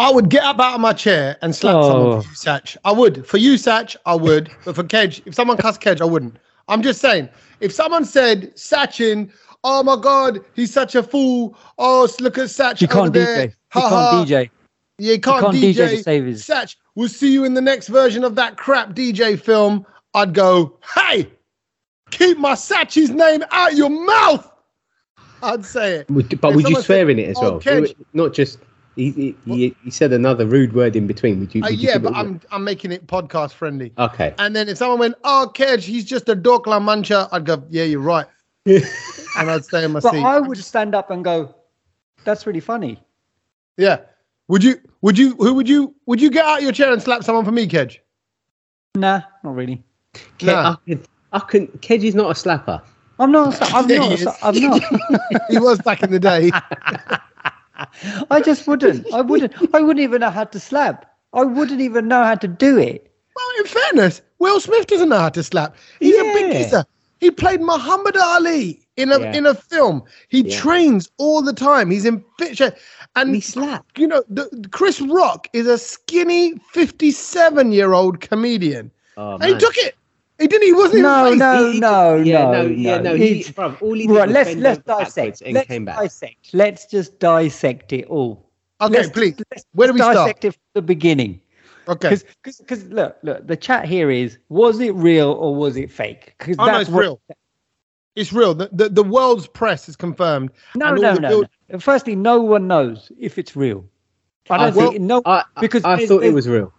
I would get up out of my chair and slap Oh. someone for you, Sach. I would. For you, Sach, I would. But for Kej, if someone cussed Kej, I wouldn't. I'm just saying, if someone said Sachin, oh my God, he's such a fool. Oh, look at Sach. You can't there. DJ. You Ha can't. DJ. Yeah, you can't, can't DJ. DJ to save his- Sach, we'll see you in the next version of that crap DJ film. I'd go, hey, keep my Sach's name out your mouth. I'd say it. Would, but If would you swear said, in it as "Oh, well? Kej." Not just he, he, he, he said another rude word in between. Would you? Uh, would you yeah, keep but I'm I'm making it podcast friendly. okay. And then if someone went, "Oh, Kej, he's just a Dokla Mancha," I'd go, "Yeah, you're right," and I'd stay in my But seat. I would stand up and go, "That's really funny." Yeah. Would you? Would you? Who would you? Would you get out of your chair and slap someone for me, Kej? Nah, not really. Ke- Nah. I, could, I couldn't. Kej is not a slapper. I'm not. I'm not. I'm not. he was back in the day. I just wouldn't. I wouldn't. I wouldn't even know how to slap. I wouldn't even know how to do it. Well, in fairness, Will Smith doesn't know how to slap. He's a big kisser. He played Muhammad Ali in a Yeah. in a film. He Yeah. trains all the time. He's in fit shape. And He slapped. you know, the, Chris Rock is a skinny 57 year old comedian. Oh, And he took it. He didn't. He wasn't. No, no, He- he- no, yeah, no, no, yeah, no. He, It's- bruv, all he did right, was let's let's dissect. and Let's came back. dissect. Let's just dissect it all. Okay, Let's- please. let's Where do we start? dissect it from the beginning. Okay. Because because look look the chat here is was it real or was it fake? Because Oh, no, it's real. It's real. The, the the world's press has confirmed. No, and all no, the no, build- no. Firstly, no one knows if it's real. I I don't uh, well, think no I, because I thought it was real.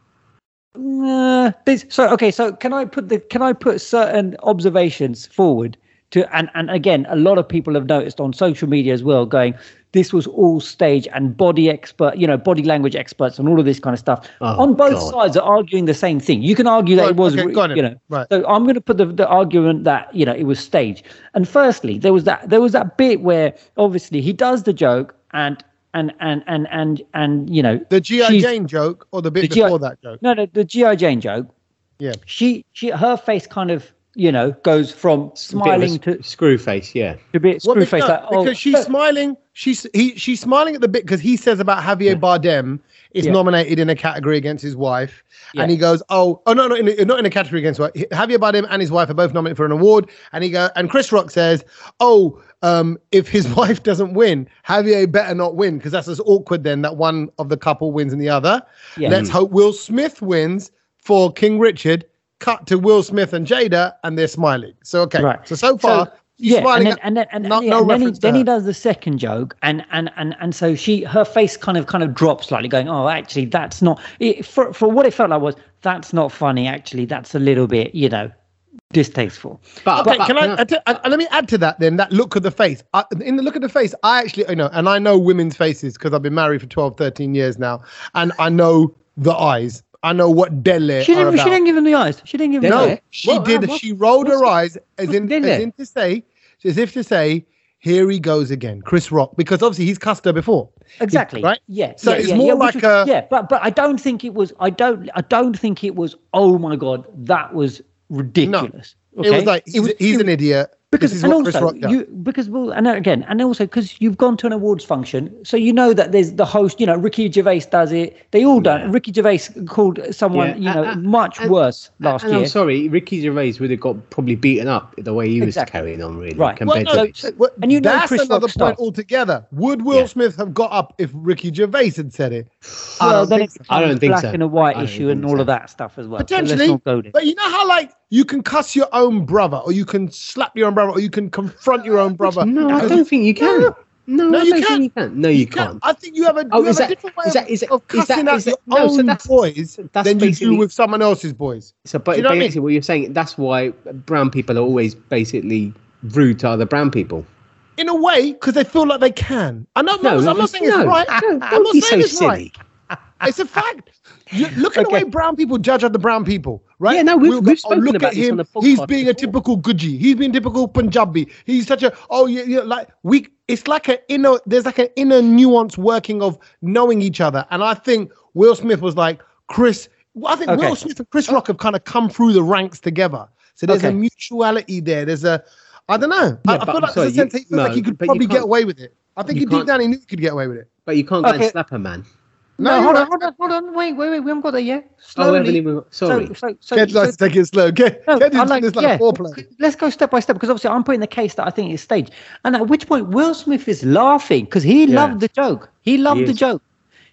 Uh, there's, so okay, so can I put the can I put certain observations forward to and and again, a lot of people have noticed on social media as well, going this was all stage and body expert, you know, body language experts and all of this kind of stuff. Oh, on both God. sides are arguing the same thing. You can argue that Go it was, okay, re- go on then. you know. Right. So I'm going to put the, the argument that you know it was staged. And firstly, there was that there was that bit where obviously he does the joke and and and and and and you know The GI Jane joke or the bit The G.I. before that joke. no, no, the GI Jane joke. Yeah. She, she, her face kind of, you know, goes from smiling to screw face. Yeah. to a bit Well, screw because, face. Like, oh, because she's look, smiling. She's he she's smiling at the bit because he says about Javier Bardem is Yeah. nominated in a category against his wife, Yeah. and he goes, "Oh, oh no, no, in a, not in a category against wife. Javier Bardem and his wife are both nominated for an award." And he go, and Chris Rock says, "Oh, um, if his wife doesn't win, Javier better not win because that's as awkward then that one of the couple wins and the other. Yeah. Let's hope Will Smith wins for King Richard." Cut to Will Smith and Jada, and they're smiling. So okay, Right. so so far. So, he's yeah, smiling and then, and then, and, no- yeah, no and then, he, then he does the second joke, and and and and so she, her face kind of kind of drops slightly, going, "Oh, actually, that's not." It, for for what it felt like was that's not funny. Actually, that's a little bit, you know, distasteful. But, Okay, but- can I, add- add- let me add to that then? That look of the face. I, in the look of the face, I actually, you know, and I know women's faces because I've been married for 12, 13 years now, and I know the eyes. I know what dele She didn't. She didn't give him the eyes. She didn't give him No. she What- did. Uh, what- she rolled her eyes as in, as in to say, as if to say, here he goes again, Chris Rock, because obviously he's cussed her before. Exactly. right? Yeah. So yeah, it's yeah, more yeah, like was- a- yeah, but but I don't think it was. I don't. I don't think it was. Oh my god, that was ridiculous. It was okay? like he's, he's it- an idiot. because and also Rock you because well and again and also because you've gone to an awards function so you know that there's the host you know Ricky Gervais does it they all don't. Ricky Gervais called someone Yeah, you know and- much and- worse last year I'm sorry, Ricky Gervais would have got probably beaten up the way he was Exactly. carrying on, really, Right. Well, no, to so- well, and you know that's Chris another Rock's point stuff. altogether. Would Will Yeah. Smith have got up if Ricky Gervais had said it? I well don't then think it so. I don't think black so. and a white issue and all so. of that stuff as well Potentially, but you know how like you can cuss your own brother, or you can slap your own brother, or you can confront your own brother. No, I don't think you can. No, No, No, I you don't can't. think you can. No, you, you can't. can't. I think you have a, Oh, you have that- a different way is that- of, is that- of cussing out your no, so own that's- boys that's than you do with someone else's boys. So, but you know what I mean? basically, what you're saying, that's why brown people are always basically rude to other brown people. In a way, because they feel like they can. I know. No, I'm no, not saying it's right. I'm be saying so it's right. It's a fact. You, look at the way brown people judge other brown people, right? Yeah, no, we've- We'll we've oh, go, spoken look about at this him. on the He's being a typical Guji. He's being typical Punjabi. He's such a oh yeah, yeah like we. It's like an inner. There's like an inner nuance working of knowing each other, and I think Will Smith was like Chris. I think Okay. Will Smith and Chris Rock have kind of come through the ranks together. So there's a mutuality there. There's a I don't know. I, Yeah, I but feel like sorry, there's a sense you- he feels like he could probably get away with it. I think he deep down he knew he could get away with it. But you can't go Okay. and slap a man. No, you're hold on, hold on, hold on. Wait, wait, wait. We haven't got there yet. Oh, we Slowly. haven't even- sorry. So, so, so, Ked so- likes to take it slow. Ked, No, Ked is I like, this like yeah. foreplay. Let's go step by step because obviously I'm putting the case that I think is staged. And at which point Will Smith is laughing because he Yeah. loved the joke. He loved He the joke.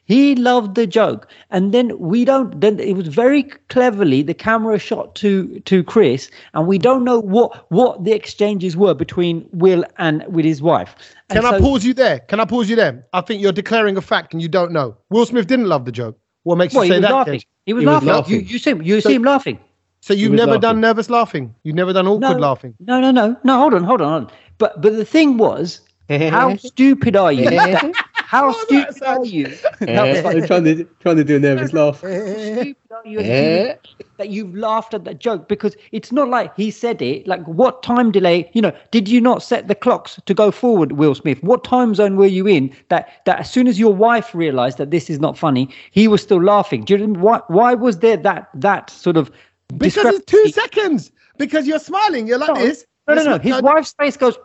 He loved the joke. And then we don't then it was very cleverly the camera shot to to Chris and we don't know what what the exchanges were between Will and with his wife. And Can I pause you there? Can I pause you there? I think you're declaring a fact and you don't know. Will Smith didn't love the joke. What makes Well, you he say was that? laughing. He was He was laughing. laughing. You, you see him. You So- see him laughing. So you've never laughing. done nervous laughing. You've never done awkward No, laughing. no, no, no, no. Hold on, hold on, hold on. But but the thing was, how stupid are you? that- how What was that, stupid are you? Eh, I'm trying to trying to do a nervous laugh. How stupid are you Eh? that you've laughed at that joke? Because it's not like he said it. Like what time delay? You know, did you not set the clocks to go forward, Will Smith? What time zone were you in that that as soon as your wife realized that this is not funny, he was still laughing? Do you remember why? Why was there that that sort of Because it's two seconds. Because you're smiling. You're like No, this. No, no, no. look- His wife's face goes,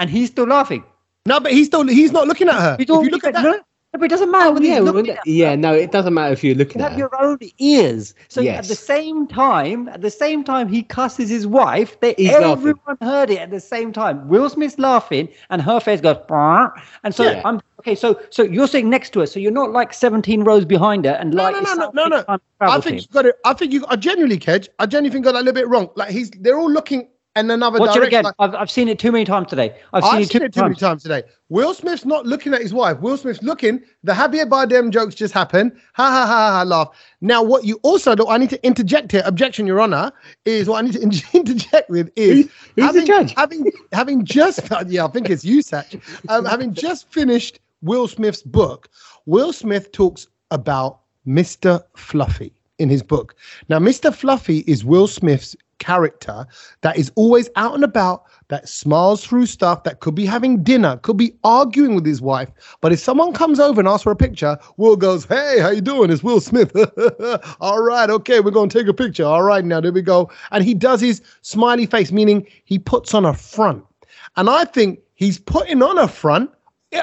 and he's still laughing. No, but he's still he's not looking at her. He's If you look at got- that, no, no, but it doesn't matter. Oh, when yeah, he's well, looking at yeah, no, it doesn't matter if you're looking You at have your own ears. So at the same time, at the same time he cusses his wife, they He's laughing. everyone heard it at the same time. Will Smith's laughing and her face goes "Bah." and so Yeah. I'm okay, so so you're sitting next to her, so you're not like 17 rows behind her and No, like no, no, no, no, no. I think team. you got it. I think you. I genuinely, Kej. I genuinely think got that a little bit wrong. Like he's, they're all looking in another Watch it again. Like, I've, I've seen it too many times today. I've seen I've it too seen many it too many times. times today. Will Smith's not looking at his wife. Will Smith's looking. The Javier Bardem jokes just happened. Ha ha ha ha! ha laugh. Now, what you also do, I need to interject here. Objection, Your Honor, is what I need to in- interject with is Who- who's the having, judge? having having just yeah, I think it's you, Sach. Um, having just finished Will Smith's book, Will Smith talks about Mr. Fluffy in his book. Now, Mr. Fluffy is Will Smith's character that is always out and about, that smiles through stuff, that could be having dinner, could be arguing with his wife. But if someone comes over and asks for a picture, Will goes, "Hey, how you doing? It's Will Smith. All right, okay, we're gonna take a picture. All right, now there we go." And he does his smiley face, meaning he puts on a front. And I think he's putting on a front.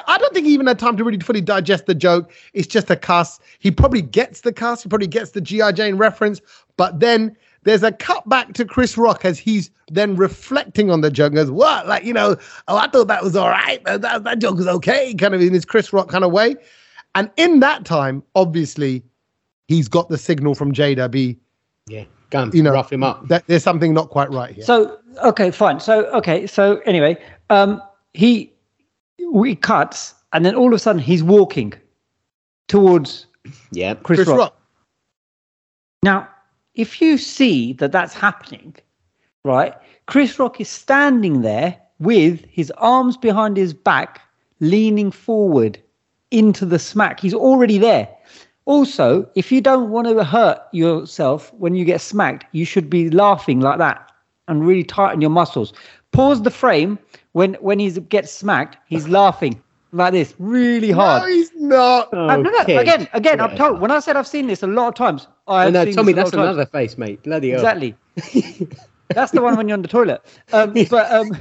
I don't think he even had time to really fully digest the joke. It's just a cuss. He probably gets the cuss. He probably gets the G.I. Jane reference. But then there's a cut back to Chris Rock as he's then reflecting on the joke and goes, What? Like, you know, oh, I thought that was all right. That, that, that joke was okay, kind of in his Chris Rock kind of way. And in that time, obviously, he's got the signal from Jada be, Yeah, go you know, rough him up. that there's something not quite right here. So okay, fine. So okay, so anyway, um, he we cuts, and then all of a sudden he's walking towards Yeah, Chris, Chris Rock. Rock. Now, if you see that that's happening, right? Chris Rock is standing there with his arms behind his back, leaning forward into the smack. He's already there. Also, if you don't want to hurt yourself when you get smacked, you should be laughing like that and really tighten your muscles. Pause the frame when when he gets smacked. He's laughing like this, really hard. No, he's not. Uh, no, no, Okay. again, again, I'm told. When I said I've seen this a lot of times, I have no, seen Tommy, this a lot that's of times. another face, mate. Bloody hell. Exactly. That's the one when you're on the toilet. Um, but um,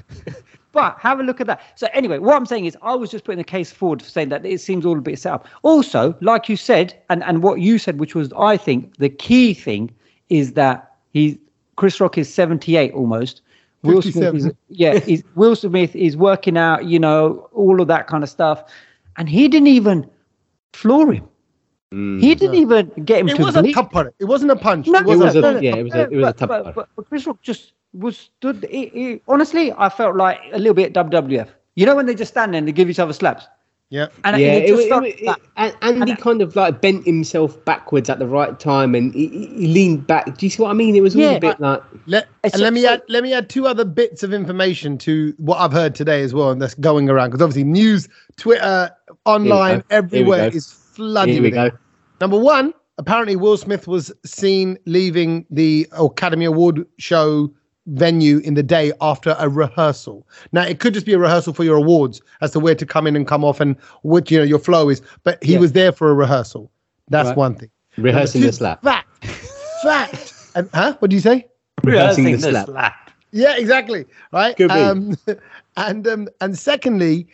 but have a look at that. So anyway, what I'm saying is, I was just putting the case forward for saying that it seems all a bit set up. Also, like you said, and and what you said, which was I think the key thing is that he Chris Rock is 78 almost. Will Smith is yeah, he's, Will Smith is working out, you know, all of that kind of stuff, and he didn't even floor him. Mm. He didn't even get him It to was a bleed. tap on it. It wasn't a punch. No, it was, It was a, a- yeah, it was a- it was a but, tough but, part. but, but Chris Rock just was stood. He, he, honestly, I felt like a little bit WWF. You know when they just stand there and they give each other slaps, yeah. and, yeah, and it it, just it, felt it, like- and Andy and- kind of like bent himself backwards at the right time, and he, he he leaned back. Do you see what I mean? It was all Yeah. a bit like Let, and let me add let me add two other bits of information to what I've heard today as well, and that's going around because obviously news, Twitter, online, go. Here we everywhere is flooded here we with go. it. Number one, apparently Will Smith was seen leaving the Academy Award show venue in the day after a rehearsal. Now it could just be a rehearsal for your awards as to where to come in and come off and what you know your flow is, but he Yeah. was there for a rehearsal. That's Right. one thing. Rehearsing Number the slap. Fact. Fact. And, huh? What do you say? Rehearsing the Rehearsing slap. Yeah, exactly. Right. Could be. Um, and um, and secondly,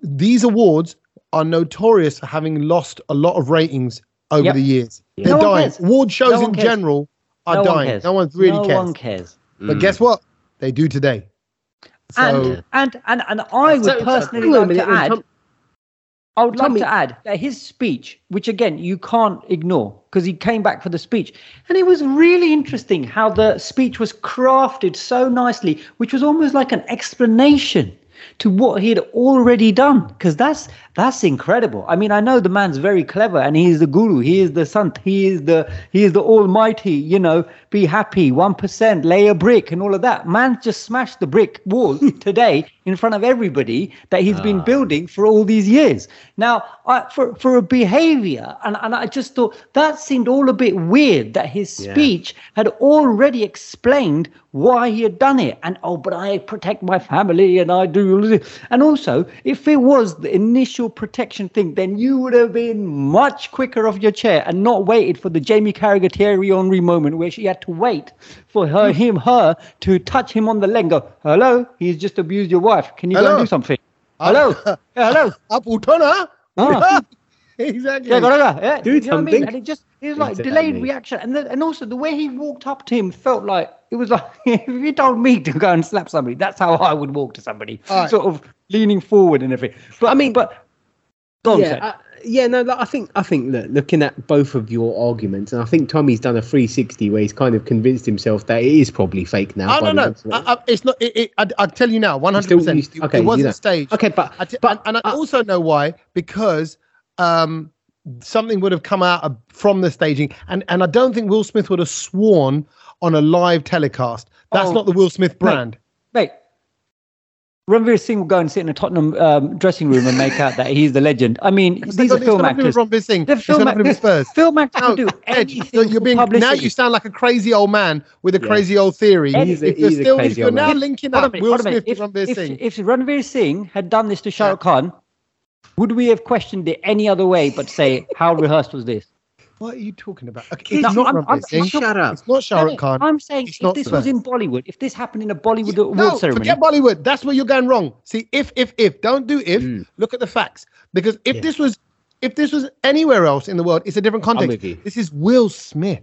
these awards are notorious for having lost a lot of ratings over Yep. the years. Yeah. They're No dying. cares. Award shows No in cares. general are no dying. cares. no one really no cares. one cares. But Mm. guess what? They do today. So and, and and and I would So- so- personally hang on a like minute, to add. Tom- I would like Tommy- to add that his speech, which again you can't ignore because he came back for the speech, and it was really interesting how the speech was crafted so nicely, which was almost like an explanation to what he had already done. Because that's that's incredible. I mean, I know the man's very clever and he is the guru, he is the sant, he is the he is the almighty. You know, be happy, one percent, lay a brick, and all of that. Man just smashed the brick wall today in front of everybody that he's been Ah. building for all these years. Now, I, for for a behavior, and, and I just thought that seemed all a bit weird that his Yeah. speech had already explained why he had done it. And oh, but I protect my family and I do. And also, if it was the initial protection thing, then you would have been much quicker off your chair and not waited for the Jamie Carragher Thierry Henry moment where she had to wait for her, him, her to touch him on the leg and go, hello, he's just abused your wife. Can you go and do something? Hello. Yeah, hello. up Utona. Ah. exactly. Yeah, gotta go. Yeah, Do you know what I mean? something. And it just it was like delayed reaction, and then, and also the way he walked up to him felt like it was like if you told me to go and slap somebody, that's how I would walk to somebody, All right. sort of leaning forward and everything. But I mean, but go on, yeah, Seth. uh, yeah, no, like, I think I think look, looking at both of your arguments, and I think Tommy's done a 360 where he's kind of convinced himself that it is probably fake now. Oh by no the no, looks of it. I, I, it's not. It, it, I, I'll tell you now, 100. percent okay, It wasn't know. staged. okay, but I t- but and, and I uh, also know why because um, something would have come out of, from the staging, and and I don't think Will Smith would have sworn on a live telecast. That's Oh, not the Will Smith brand. Mate, Ranveer Singh will go and sit in a Tottenham um, dressing room and make out that he's the legend. I mean, It's these are film got nothing to do actors. with Ron Bissing. The film, nothing to do with actors, Spurs. film actors No, can do anything you're, you're being now. You sound like a crazy old man with a Yeah. crazy old theory. He's if you're he's still, if crazy you're now man. linking up minute, Will hold on a Smith minute. to Ranveer If, Singh, if, if Ranveer Singh had done this to Shah Rukh Khan, would we have questioned it any other way but say, how rehearsed was this? what are you talking about? Okay, it's No, not I'm- Ranveer I'm- shut up. It's not Shah Rukh Khan. I'm saying It's if not this Spurs. was in Bollywood, if this happened in a Bollywood award no, ceremony, forget Bollywood. That's where you're going wrong. See, if, if, if, don't do if. Mm. Look at the facts. Because if Yeah. this was, if this was anywhere else in the world, it's a different context. This is Will Smith.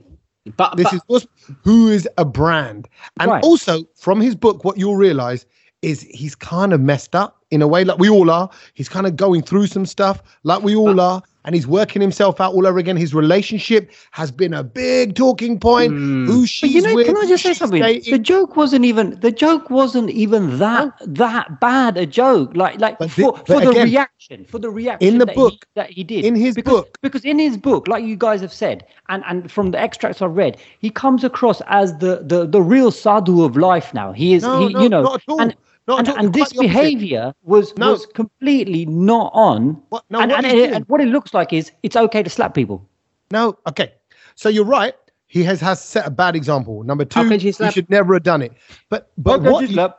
but, This but is Will Smith, who is a brand. And Right. also from his book, what you'll realize is he's kind of messed up in a way, like we all are. He's kind of going through some stuff, like we all are, and he's working himself out all over again. His relationship has been a big talking point. Mm. Who But she's you know, with, can I just say something? dating. The joke wasn't even the joke wasn't even that that bad a joke. Like like But the- for, but for the again, reaction, for the reaction in the that book- he, that he did in his because, book- because in his book, like you guys have said, and and from the extracts I've read, he comes across as the the the real sadhu of life. Now he is No, he, no, you know not at all. and. And, at and Quite this behavior was No. was completely not on. What- no, and, what and, he's and, what it looks like is it's okay to slap people. No, okay. So you're right. He has has set a bad example. Number two, he should never have done it. But but what you,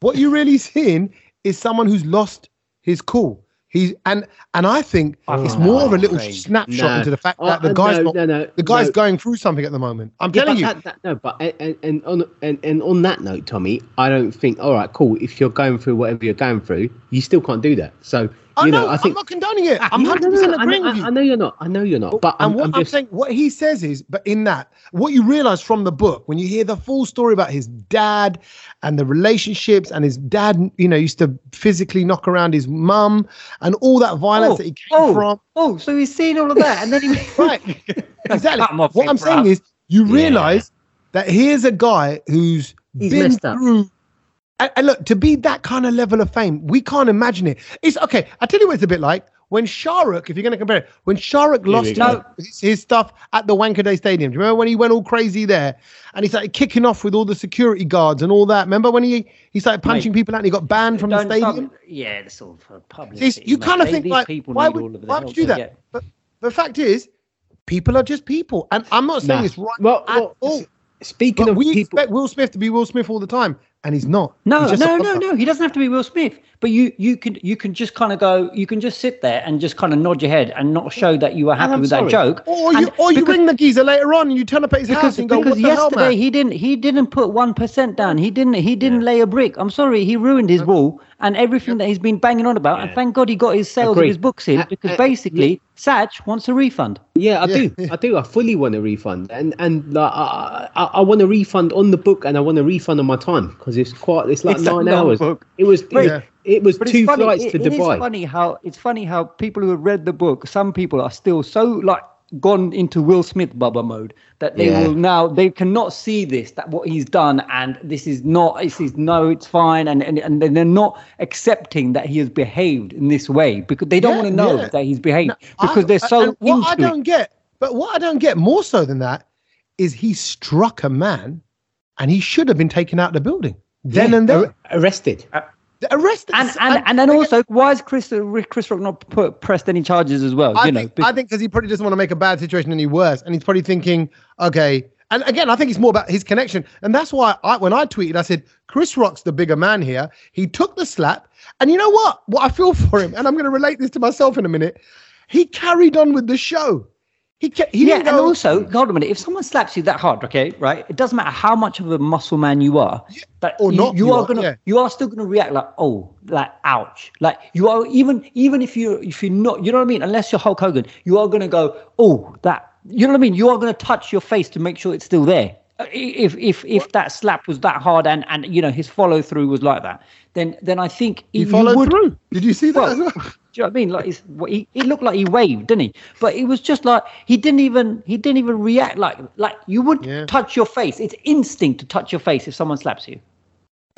what you're really seeing is someone who's lost his cool. He's and and I think it's Oh, more of a little Craig. snapshot No. into the fact Oh, that the uh, guy's no, not, no, no, the guy's no. going through something at the moment. I'm Yeah, telling but you. That, that, no, but and, and on and, and on that note, Tommy, I don't think. All right, cool. If you're going through whatever you're going through, you still can't do that. So I you know, know, I think I'm not condoning it. I'm No, no, 100 no, percent no, I agreeing know- with you. I, I know you're not. I know you're not. But and I'm, what I'm I'm, just saying, what he says is, but in that, what you realize from the book, when you hear the full story about his dad and the relationships, and his dad, you know, used to physically knock around his mum and all that violence Oh, that he came oh, from. oh, so he's seen all of that, and then he Right. exactly. Cut him off What I'm saying is, you Yeah. realize that here's a guy who's He's been messed up. through. And, and look, to be that kind of level of fame, we can't imagine it. It's okay. I tell you what it's a bit like when Shah Rukh, if you're going to compare it, when Shah Rukh we lost go. his, his stuff at the Wankhede Stadium. Do you remember when he went all crazy there and he started kicking off with all the security guards and all that? Remember when he he started punching people out and he got banned from the stadium? stop- Yeah, that's all for public. It's- you kind of think like, why would, why would you do that? But the fact is, people are just people, and I'm not saying Nah. it's right Well, at well, all. speaking But of we people, expect Will Smith to be Will Smith all the time. And he's not. No, He's no, no, no. He doesn't have to be Will Smith. But you, you can, you can just kind of go. You can just sit there and just kind of nod your head and not show that you were happy with sorry. that joke. Or you, And or you because- ring the geezer later on and you turn up at his house and go, because "What the hell, yesterday man?" he didn't he didn't put one percent down. He didn't he didn't lay a brick. I'm sorry, he ruined his wall and everything that he's been banging on about. And thank God he got his sales Agreed. of his books in Uh, because uh, basically Sach wants a refund. Yeah, I Yeah, do. I do. I fully want a refund, and and like, I, I, I want a refund on the book, and I want a refund on my time because it's quite. It's like It's nine hours. book. It was. Wait, it, it was But two it's funny, flights it- to it is Dubai. funny how it's funny how people who have read the book, some people are still so like gone into Will Smith Bubba mode that they Yeah. will now they cannot see this that what he's done and this is not this is no it's fine and and, and they're not accepting that he has behaved in this way because they don't Yeah, want to know yeah. that he's behaved I- because they're so and what I don't get, but what I don't get more so than that is he struck a man, and he should have been taken out of the building then Yeah, and there, ar- uh, arrested. arrested. And and, and then also, why has Chris Chris Rock not put pressed any charges as well? I you know, think, be- I think because he probably doesn't want to make a bad situation any worse, and he's probably thinking, okay. And again, I think it's more about his connection, and that's why I, when I tweeted, I said Chris Rock's the bigger man here. He took the slap, and you know what? What I feel for him, and I'm going to relate this to myself in a minute. He carried on with the show. He he yeah, and also, hold on a minute. If someone slaps you that hard, okay, right? It doesn't matter how much of a muscle man you are, but or you, not you you are are, gonna, yeah. you are still gonna react like, oh, like, ouch, like you are even, even if you, if you're not, you know what I mean? Unless you're Hulk Hogan, you are gonna go, oh, that, you know what I mean? You are gonna touch your face to make sure it's still there. Uh, If if if that slap was that hard and and you know his follow through was like that, then then I think he followed would, through. Did you see that? well, as well? do you know what I mean? Like, it's, what he, he looked like he waved, didn't he? But it was just like he didn't even he didn't even react like like you would Yeah. touch your face. It's instinct to touch your face if someone slaps you.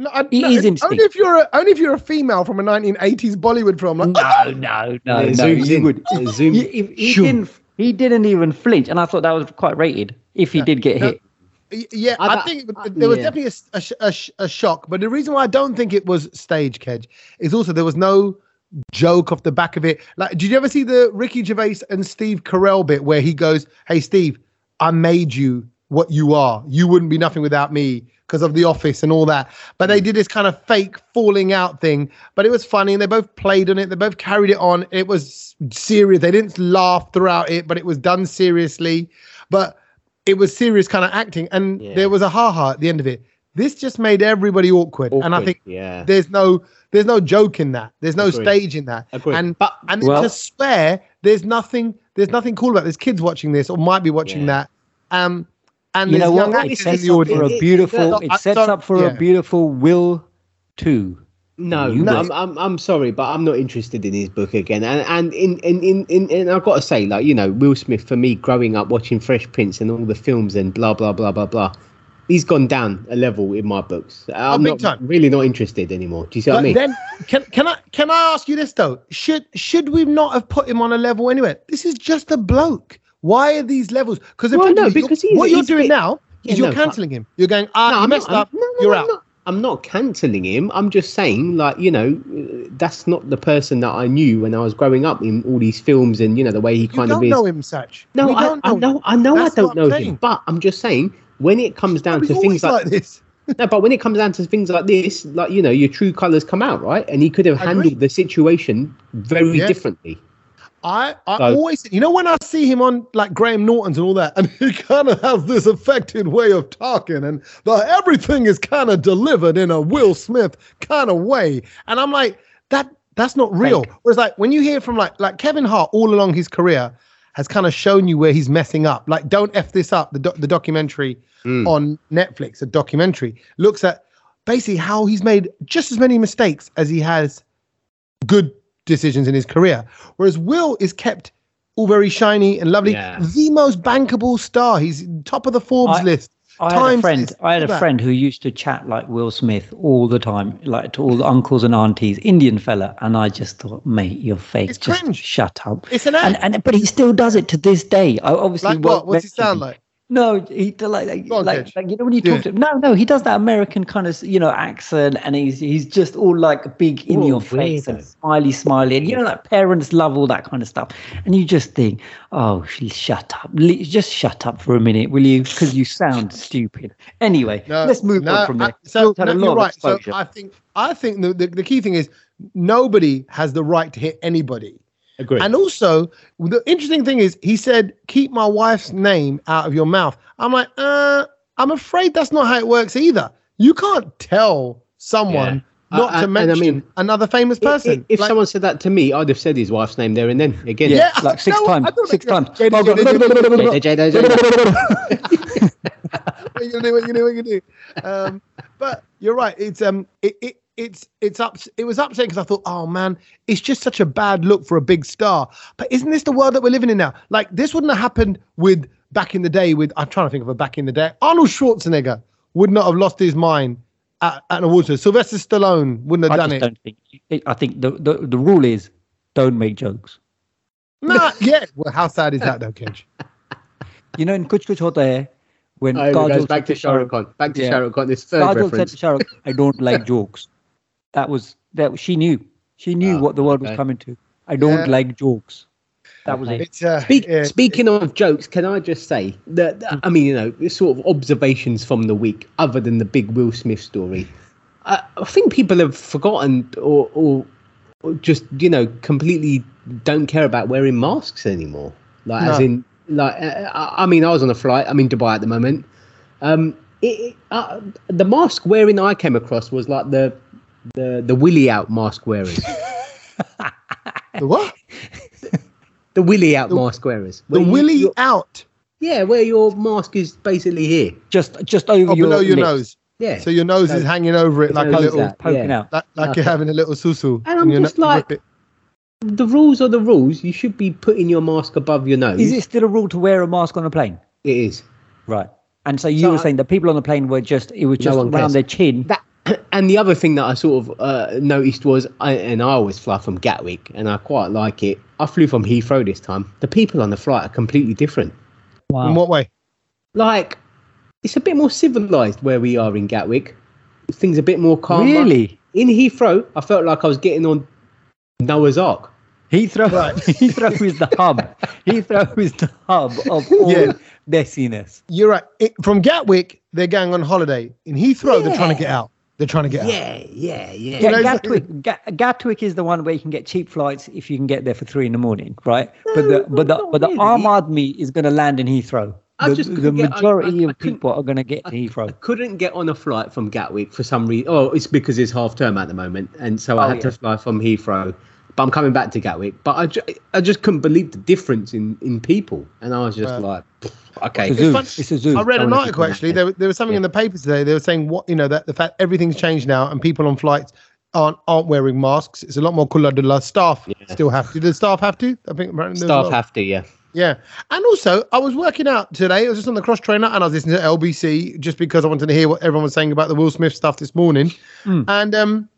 No, I, It no, is only if you're a, only if you're a female from a 1980s Bollywood film. Like, No, no, no, It no. zooms in. would. It He, he- he Shoom. didn't. He didn't even flinch, and I thought that was quite rated. If he did get hit, Y- Yeah, I I, think I- there was yeah. definitely a s- a, sh- a, a shock. But the reason why I don't think it was stage, Kej, is also there was no joke off the back of it. Like, did you ever see the Ricky Gervais and Steve Carell bit where he goes, "Hey, Steve, I made you what you are. You wouldn't be nothing without me." Because of the office and all that, but they mm. did this kind of fake falling out thing. But it was funny, and they both played on it. They both carried it on. It was serious. They didn't laugh throughout it, but it was done seriously. But it was serious kind of acting, and Yeah. there was a ha ha at the end of it. This just made everybody awkward, and I think yeah. there's no there's no joke in that. There's no Agreed. stage in that. Agreed. And But- and Well- to swear, there's nothing there's nothing cool about. it. There's kids watching this or might be watching Yeah. that. Um, and you know young what? It actors sets in the up for a beautiful. no, It I- sets up for yeah. a beautiful Will too. No, You no. I'm, I'm, I'm sorry, but I'm not interested in his book again. And and in in, in, in and I've got to say, like you know, Will Smith for me, growing up watching Fresh Prince and all the films and blah blah blah blah blah, he's gone down a level in my books. I'm big not time. really not interested anymore. Do you see what I But mean? then can can I can I ask you this though? Should should we not have put him on a level anyway? This is just a bloke. Why are these levels? Because Well, no, because what you're doing big- now Yeah, is you're no, cancelling him. You're going, ah, No, you I'm messed not, up. No, you're I'm out. Not, I'm not cancelling him. I'm just saying, like you know, that's not the person that I knew when I was growing up in all these films and you know the way he You kind don't of is. know him, Sach. No, We I, don't I know, I know, I That's don't know I'm him, but I'm just saying when it comes down to things like, like this. no, but when it comes down to things like this, like you know, your true colors come out, right? And he could have handled the situation very Yeah. differently. I, I So- always, you know, when I see him on like Graham Norton's and all that, and he kind of has this affected way of talking, and the everything is kind of delivered in a Will Smith kind of way, and I'm like, that that's not real. Fake. Whereas like when you hear from like like Kevin Hart all along his career has kind of shown you where he's messing up. Like, don't f this up. The doc the documentary Mm. on Netflix, a documentary looks at basically how he's made just as many mistakes as he has good decisions in his career. Whereas Will is kept all very shiny and lovely. Yeah. The most bankable star. He's top of the Forbes I- list. I had a friend. I had a friend who used to chat like Will Smith all the time, like to all the uncles and aunties, Indian fella, and I just thought, mate, you're fake. It's just cringe. shut up. It's an And, act. and but he still does it to this day. I obviously like what? What's he sound like? No, he like like, on, like, you know when you Do talk it. to him. No, no, he does that American kind of you know accent, and he's he's just all like big in Oh, your face and smiley, smiley, and you know like parents love all that kind of stuff, and you just think, oh, sh- shut up, just shut up for a minute, will you? Because you sound stupid. Anyway, No, let's move no, on from there. I- so Phil's had a no, lot you're of right. So. I think I think the, the, the key thing is nobody has the right to hit anybody. Agree. And also, the interesting thing is, he said, "Keep my wife's name out of your mouth." I'm like, uh, I'm afraid that's not how it works either. You can't tell someone Yeah. not Uh, to and I mention mean, another famous I- I- person. if Like, someone said that to me, I'd have said his wife's name there and then again. yeah, Yeah, like six no, I times, don't six think- times. You gonna do? What you do? What you do? Um, but you're right. It's um, it, it it's it's up. It was upsetting because I thought, oh man, it's just such a bad look for a big star. But isn't this the world that we're living in now? Like this wouldn't have happened with back in the day. With I'm trying to think of a back in the day. Arnold Schwarzenegger would not have lost his mind at, at an award show. Sylvester Stallone wouldn't have I done just it. don't think. I think the, the the rule is don't make jokes. Nah, yeah. Well, how sad is that though, Kej? You know, in Kuch Kuch Hota Hai, when Oh, it Kajol goes back to Shah Shah Rukh- Rukh Khan. Back to Yeah. Shah Khan. This third Kajol said reference. to Shah Rukh, I don't like jokes. That was that she knew. She knew Oh, what the world was coming to. I don't Yeah. like jokes. That was Okay. it. It's uh, Speak, yeah. Speaking of jokes, can I just say that that- I mean, you know, sort of observations from the week, other than the big Will Smith story. I, I think people have forgotten or, or, or just you know completely don't care about wearing masks anymore. Like as in, like uh, I I mean, I was on a flight. I'm in Dubai at the moment. Um, it, it, uh, the mask wearing I came across was like the the the willy out mask wearers. the what? The willy out The- mask wearers. The Where you- willy out. Yeah, where your mask is basically here. Just just over Oh, your, below your lips, nose. Yeah. So your nose is hanging over it like a little, out. poking Yeah. out. like, like Okay. you're having a little susu. And I'm you're just like- the rules are the rules. You should be putting your mask above your nose. Is it still a rule to wear a mask on a plane? It is. Right. And so you So were I- saying that people on the plane were just it was just one around cares. their chin. That and the other thing that I sort of uh, noticed was, I, and I always fly from Gatwick, and I quite like it. I flew from Heathrow this time. The people on the flight are completely different. Wow. In what way? Like, it's a bit more civilized where we are in Gatwick. Things a bit more calm. Really? In Heathrow, I felt like I was getting on Noah's Ark. Heathrow, Right. Heathrow is the hub. Heathrow is the hub of all Yeah. messiness. You're right. It, from Gatwick, they're going on holiday. In Heathrow, they're trying to get out. They're trying to get out. Yeah, yeah, yeah. Yeah, Gatwick, Ga- Gatwick is the one where you can get cheap flights if you can get there for three in the morning, right? but the but the not but the really. Arm Army is going to land in Heathrow. I The, just the get- majority I- I of people are going to get to Heathrow. I couldn't get on a flight from Gatwick for some reason. Oh, it's because it's half term at the moment, and so I Oh, had yeah. to fly from Heathrow. But I'm coming back to Gatwick. But I, ju- I just couldn't believe the difference in, in people, and I was just Right. like, okay, It's a zoo. It's a zoo. I read Don't an article actually. that There, there was something in the papers today. They were saying what you know that the fact everything's changed now and people on flights aren't aren't wearing masks. It's a lot more cooler. The staff Yeah. still have to. Do the staff have to? I think apparently staff have to, yeah. Yeah, and also I was working out today. I was just on the cross trainer and I was listening to LBC just because I wanted to hear what everyone was saying about the Will Smith stuff this morning. Mm. And um,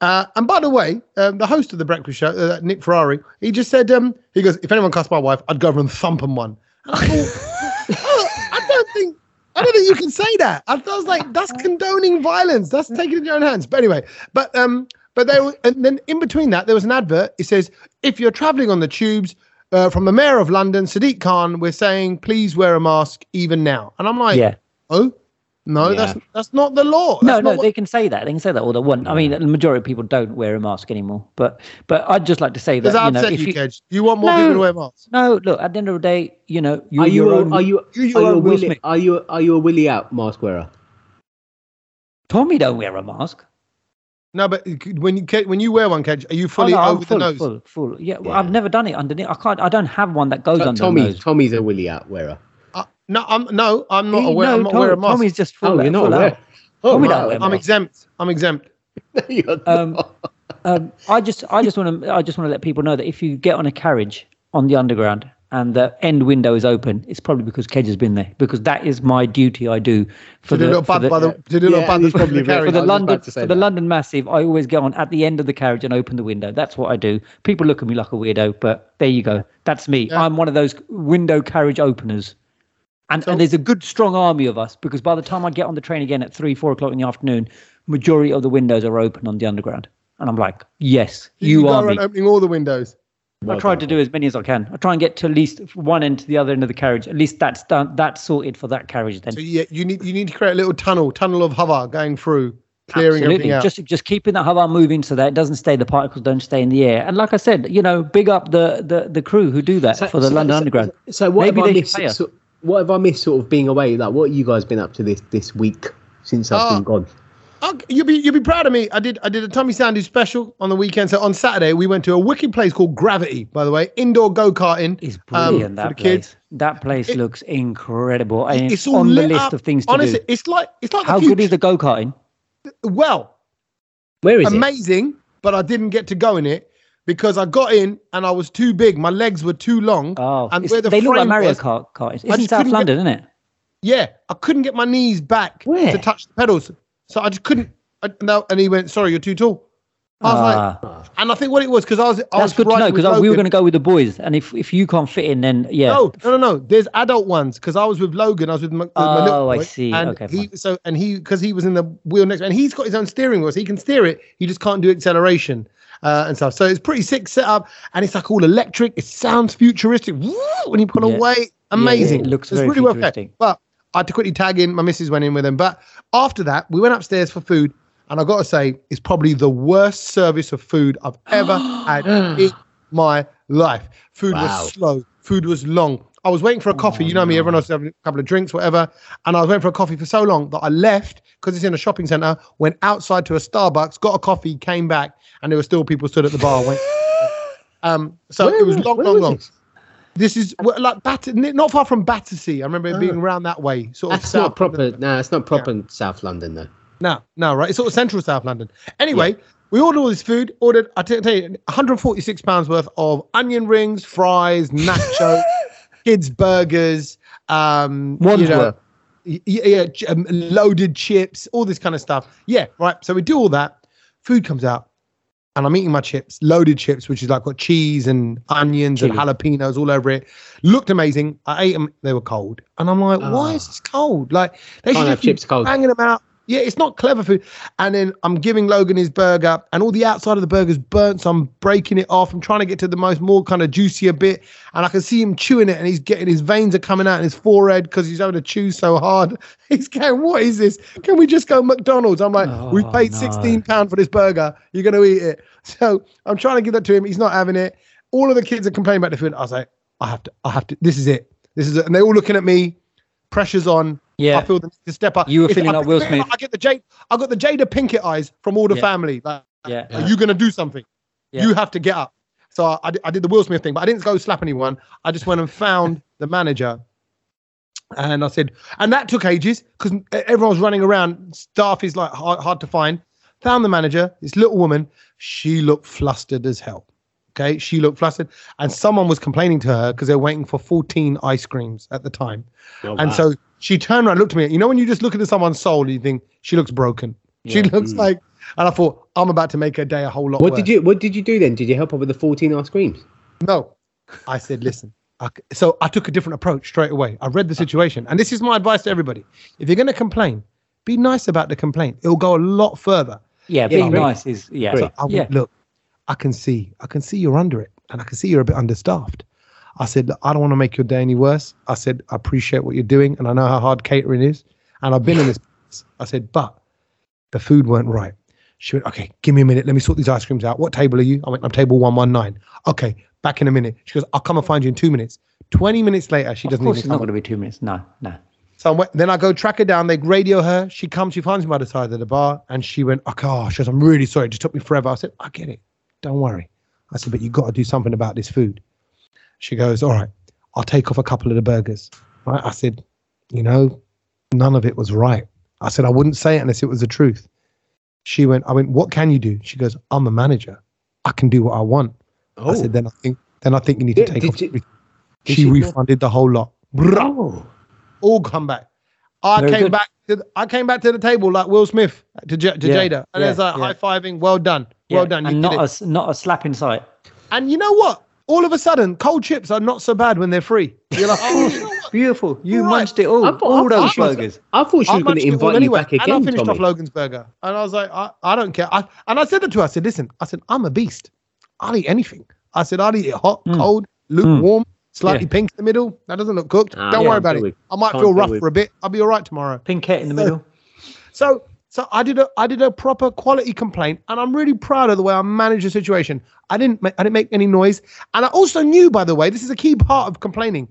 uh, and by the way, um, the host of the breakfast show, uh, Nick Ferrari, he just said um, he goes, if anyone cussed my wife, I'd go over and thump him one. I thought, oh, I don't think. I don't think you can say that. I, I was like, that's condoning violence. That's taking it in your own hands. But anyway, but um, but they were- and then in between that, there was an advert. It says, if you're traveling on the tubes, uh, from the mayor of London, Sadiq Khan, we're saying please wear a mask even now. And I'm like, yeah. oh, no, Yeah. that's that's not the law. No, That's no, not what- they can say that. They can say that all they want. I mean, the majority of people don't wear a mask anymore. But but I'd just like to say that Does that you know, if you, you, Kej? Do you want more No. people to wear masks? no, look, at the end of the day, you know, you're you, your a, own. are you, you're are you a own willy, are you, are you a willy out mask wearer? Tommy don't wear a mask. No, but when you when you wear one, Kej, are you Oh, fully no, over full, the nose? full, full. Yeah, well, Yeah. I've never done it underneath. I can't. I don't have one that goes To- under Tommy, the nose. Tommy's a willy out wearer. No, I'm no, I'm not He- aware. no, I'm not Tom- aware of masks. Tommy's just full. Oh, you're not full aware. out. Oh, Tommy right. don't I'm masks. exempt. I'm exempt. You're Um, not. um, I just, I just want to, I just want to let people know that if you get on a carriage on the underground and the end window is open, it's probably because Kej has been there. Because that is my duty. I do for To do a the, little for the, by the to do Yeah, little bud and he's by probably the very- for the I was just London about to say for the. London Massive. I always get on at the end of the carriage and open the window. That's what I do. People look at me like a weirdo, but there you go. That's me. Yeah. I'm one of those window carriage openers. And, So- and there's a good strong army of us because by the time I get on the train again at three, four o'clock in the afternoon, majority of the windows are open on the underground. And I'm like, yes, you, go are me. opening all the windows. I try to do as many as I can. I try and get to at least one end to the other end of the carriage. At least that's done. That's sorted for that carriage then. So yeah, you need you need to create a little tunnel, tunnel of hover going through, clearing Absolutely. everything out. Just just keeping that hover moving so that it doesn't stay. The particles don't stay in the air. And like I said, you know, big up the the, the crew who do that for the London Underground. So what Maybe have I they missed? should pay us. So, what have I missed? Sort of being away. Like, what have you guys been up to this this week since I've Oh. been gone? Oh, you'll be you'll be proud of me. I did I did a Tommy Sandhu special on the weekend. So on Saturday we went to a wicked place called Gravity. By the way, indoor go karting. It's um, brilliant. for that the place. kids. That place It- looks incredible. And it's, It's all on the list up. of things to Honestly, do. it's like it's like How the good is the go karting? well Where is it? amazing, but I didn't get to go in it because I got in and I was too big. My legs were too long. Oh, and where the they look like Mario was- Kart karts. It's I in South couldn't get- London, isn't it? Yeah, I couldn't get my knees back Where? to touch the pedals, so I just couldn't. I, no, and he went, "Sorry, you're too tall." I was like, Ah, and I think what it was because I was. I that's was good to know because we were going to go with the boys, and if if you can't fit in, then yeah. No, no, no, no. There's adult ones because I was with Logan. I was with my, with my little Oh, I see. And Okay, he fine. so and he because he was in the wheel next, and he's got his own steering wheel, so he can steer it. He just can't do acceleration uh, and stuff. So it's pretty sick setup, and it's like all electric. It sounds futuristic Woo! when you pull Yeah. away. Amazing. it looks it's really well played. But I had to quickly tag in. My missus went in with him. But after that, we went upstairs for food. And I got to say, it's probably the worst service of food I've ever had in my life. Food Wow. was slow. Food was long. I was waiting for a coffee. Oh, you know me, everyone else having a couple of drinks, whatever. And I was waiting for a coffee for so long that I left because it's in a shopping center, went outside to a Starbucks, got a coffee, came back, and there were still people stood at the bar. Went, um, so Where it was long, long, was long. this? This is well, like Bat- not far from Battersea. I remember it being Oh. around that way, sort of That's south. not proper. No, it's not proper South London though. No, no, right. It's sort of central South London. Anyway, we ordered all this food. Ordered, I tell you, 146 pounds worth of onion rings, fries, nacho, kids burgers, um, you know, Wandsworth. Yeah, um, loaded chips, all this kind of stuff. Yeah, right. So we do all that. Food comes out, and I'm eating my chips, loaded chips, which is like got cheese and onions Chili. and jalapenos all over it. Looked amazing. I ate them; they were cold, and I'm like, why Ah. is this cold? Like they Can't should have chips cold. banging them out. Yeah, it's not clever food. And then I'm giving Logan his burger, and all the outside of the burger's burnt. So I'm breaking it off. I'm trying to get to the most more kind of juicier bit, and I can see him chewing it, and he's getting his veins are coming out in his forehead because he's having to chew so hard. He's going, "What is this? Can we just go McDonald's?" I'm like, "We Oh, paid no. 16 pound for this burger. You're gonna eat it." So I'm trying to give that to him. He's not having it. All of the kids are complaining about the food. I was like, "I have to. I have to. This is it. This is it." And they're all looking at me. Pressure's on. Yeah. I feel the need to step up. You were If feeling I- like Will Smith. I get the Jade. I got the Jada Pinkett eyes from all the Yeah. family. Like, Yeah. are you gonna do something? Yeah. You have to get up. So I, I, did, I did the Will Smith thing, but I didn't go slap anyone. I just went and found the manager, and I said, and that took ages because everyone was running around. Staff is like hard, hard to find. Found the manager, this little woman. She looked flustered as hell. Okay, she looked flustered, and someone was complaining to her because they were waiting for 14 ice creams at the time. Oh, And wow. so she turned around, looked at me. You know, when you just look at someone's soul, and you think she looks broken. She Yeah. looks hmm. like, and I thought, I'm about to make her day a whole lot what worse. did you What did you do then? Did you help her with the 14 ice creams? No, I said, listen. I so I took a different approach straight away. I read the ah. situation, and this is my advice to everybody: if you're going to complain, be nice about the complaint. It'll go a lot further. Yeah, being great. nice is yeah. Great. I went, Yeah. look, I can see, I can see you're under it, and I can see you're a bit understaffed. I said, I don't want to make your day any worse. I said, I appreciate what you're doing, and I know how hard catering is, and I've been in this. I said, but the food weren't right. She went, okay, give me a minute. Let me sort these ice creams out. What table are you? I went, I'm table 119. Okay, back in a minute. She goes, I'll come and find you in two minutes. 20 minutes later, she Of doesn't course, even it's not going to be two minutes. No, no. So I'm, then I go track her down. They radio her. She comes. She finds me by the side of the bar, and she went, "Oh gosh, she goes, I'm really sorry. It just took me forever." I said, "I get it. Don't worry." I said, "But you've got to do something about this food." She goes, "All right, I'll take off a couple of the burgers." Right? I said, "You know, none of it was right." I said, "I wouldn't say it unless it was the truth." She went, "I went, what can you do?" She goes, "I'm a manager. I can do what I want." I said, oh. "Then I think, then I think you need to take off." you- everything." she she not- refunded the whole lot. Oh, all come back. I Very came good. back. To the, I came back to the table like Will Smith to, J- to Yeah, Jada, and yeah, there's like yeah. high fiving. Well done, well done. You And not it. a not a slap in sight. and you know what? All of a sudden, cold chips are not so bad when they're free. You're like, oh, you know what? beautiful. You Right. munched it all. I thought- all I those burgers. I thought she I was going munched to invite you back and again, I finished Tommy. off Logan's burger, and I was like, I, I don't care. I, and I said that to her. I said, listen, I said, I'm a beast. I'll eat anything. I said, I'll eat it hot, Mm. cold, lukewarm, slightly Yeah. pink in the middle. That doesn't look cooked. Ah, don't yeah, worry about it. it. I might Can't feel rough it. for a bit. I'll be all right tomorrow. Pink hat in the middle. So so I did a I did a proper quality complaint, and I'm really proud of the way I managed the situation. I didn't ma- I didn't make any noise, and I also knew, by the way, this is a key part of complaining.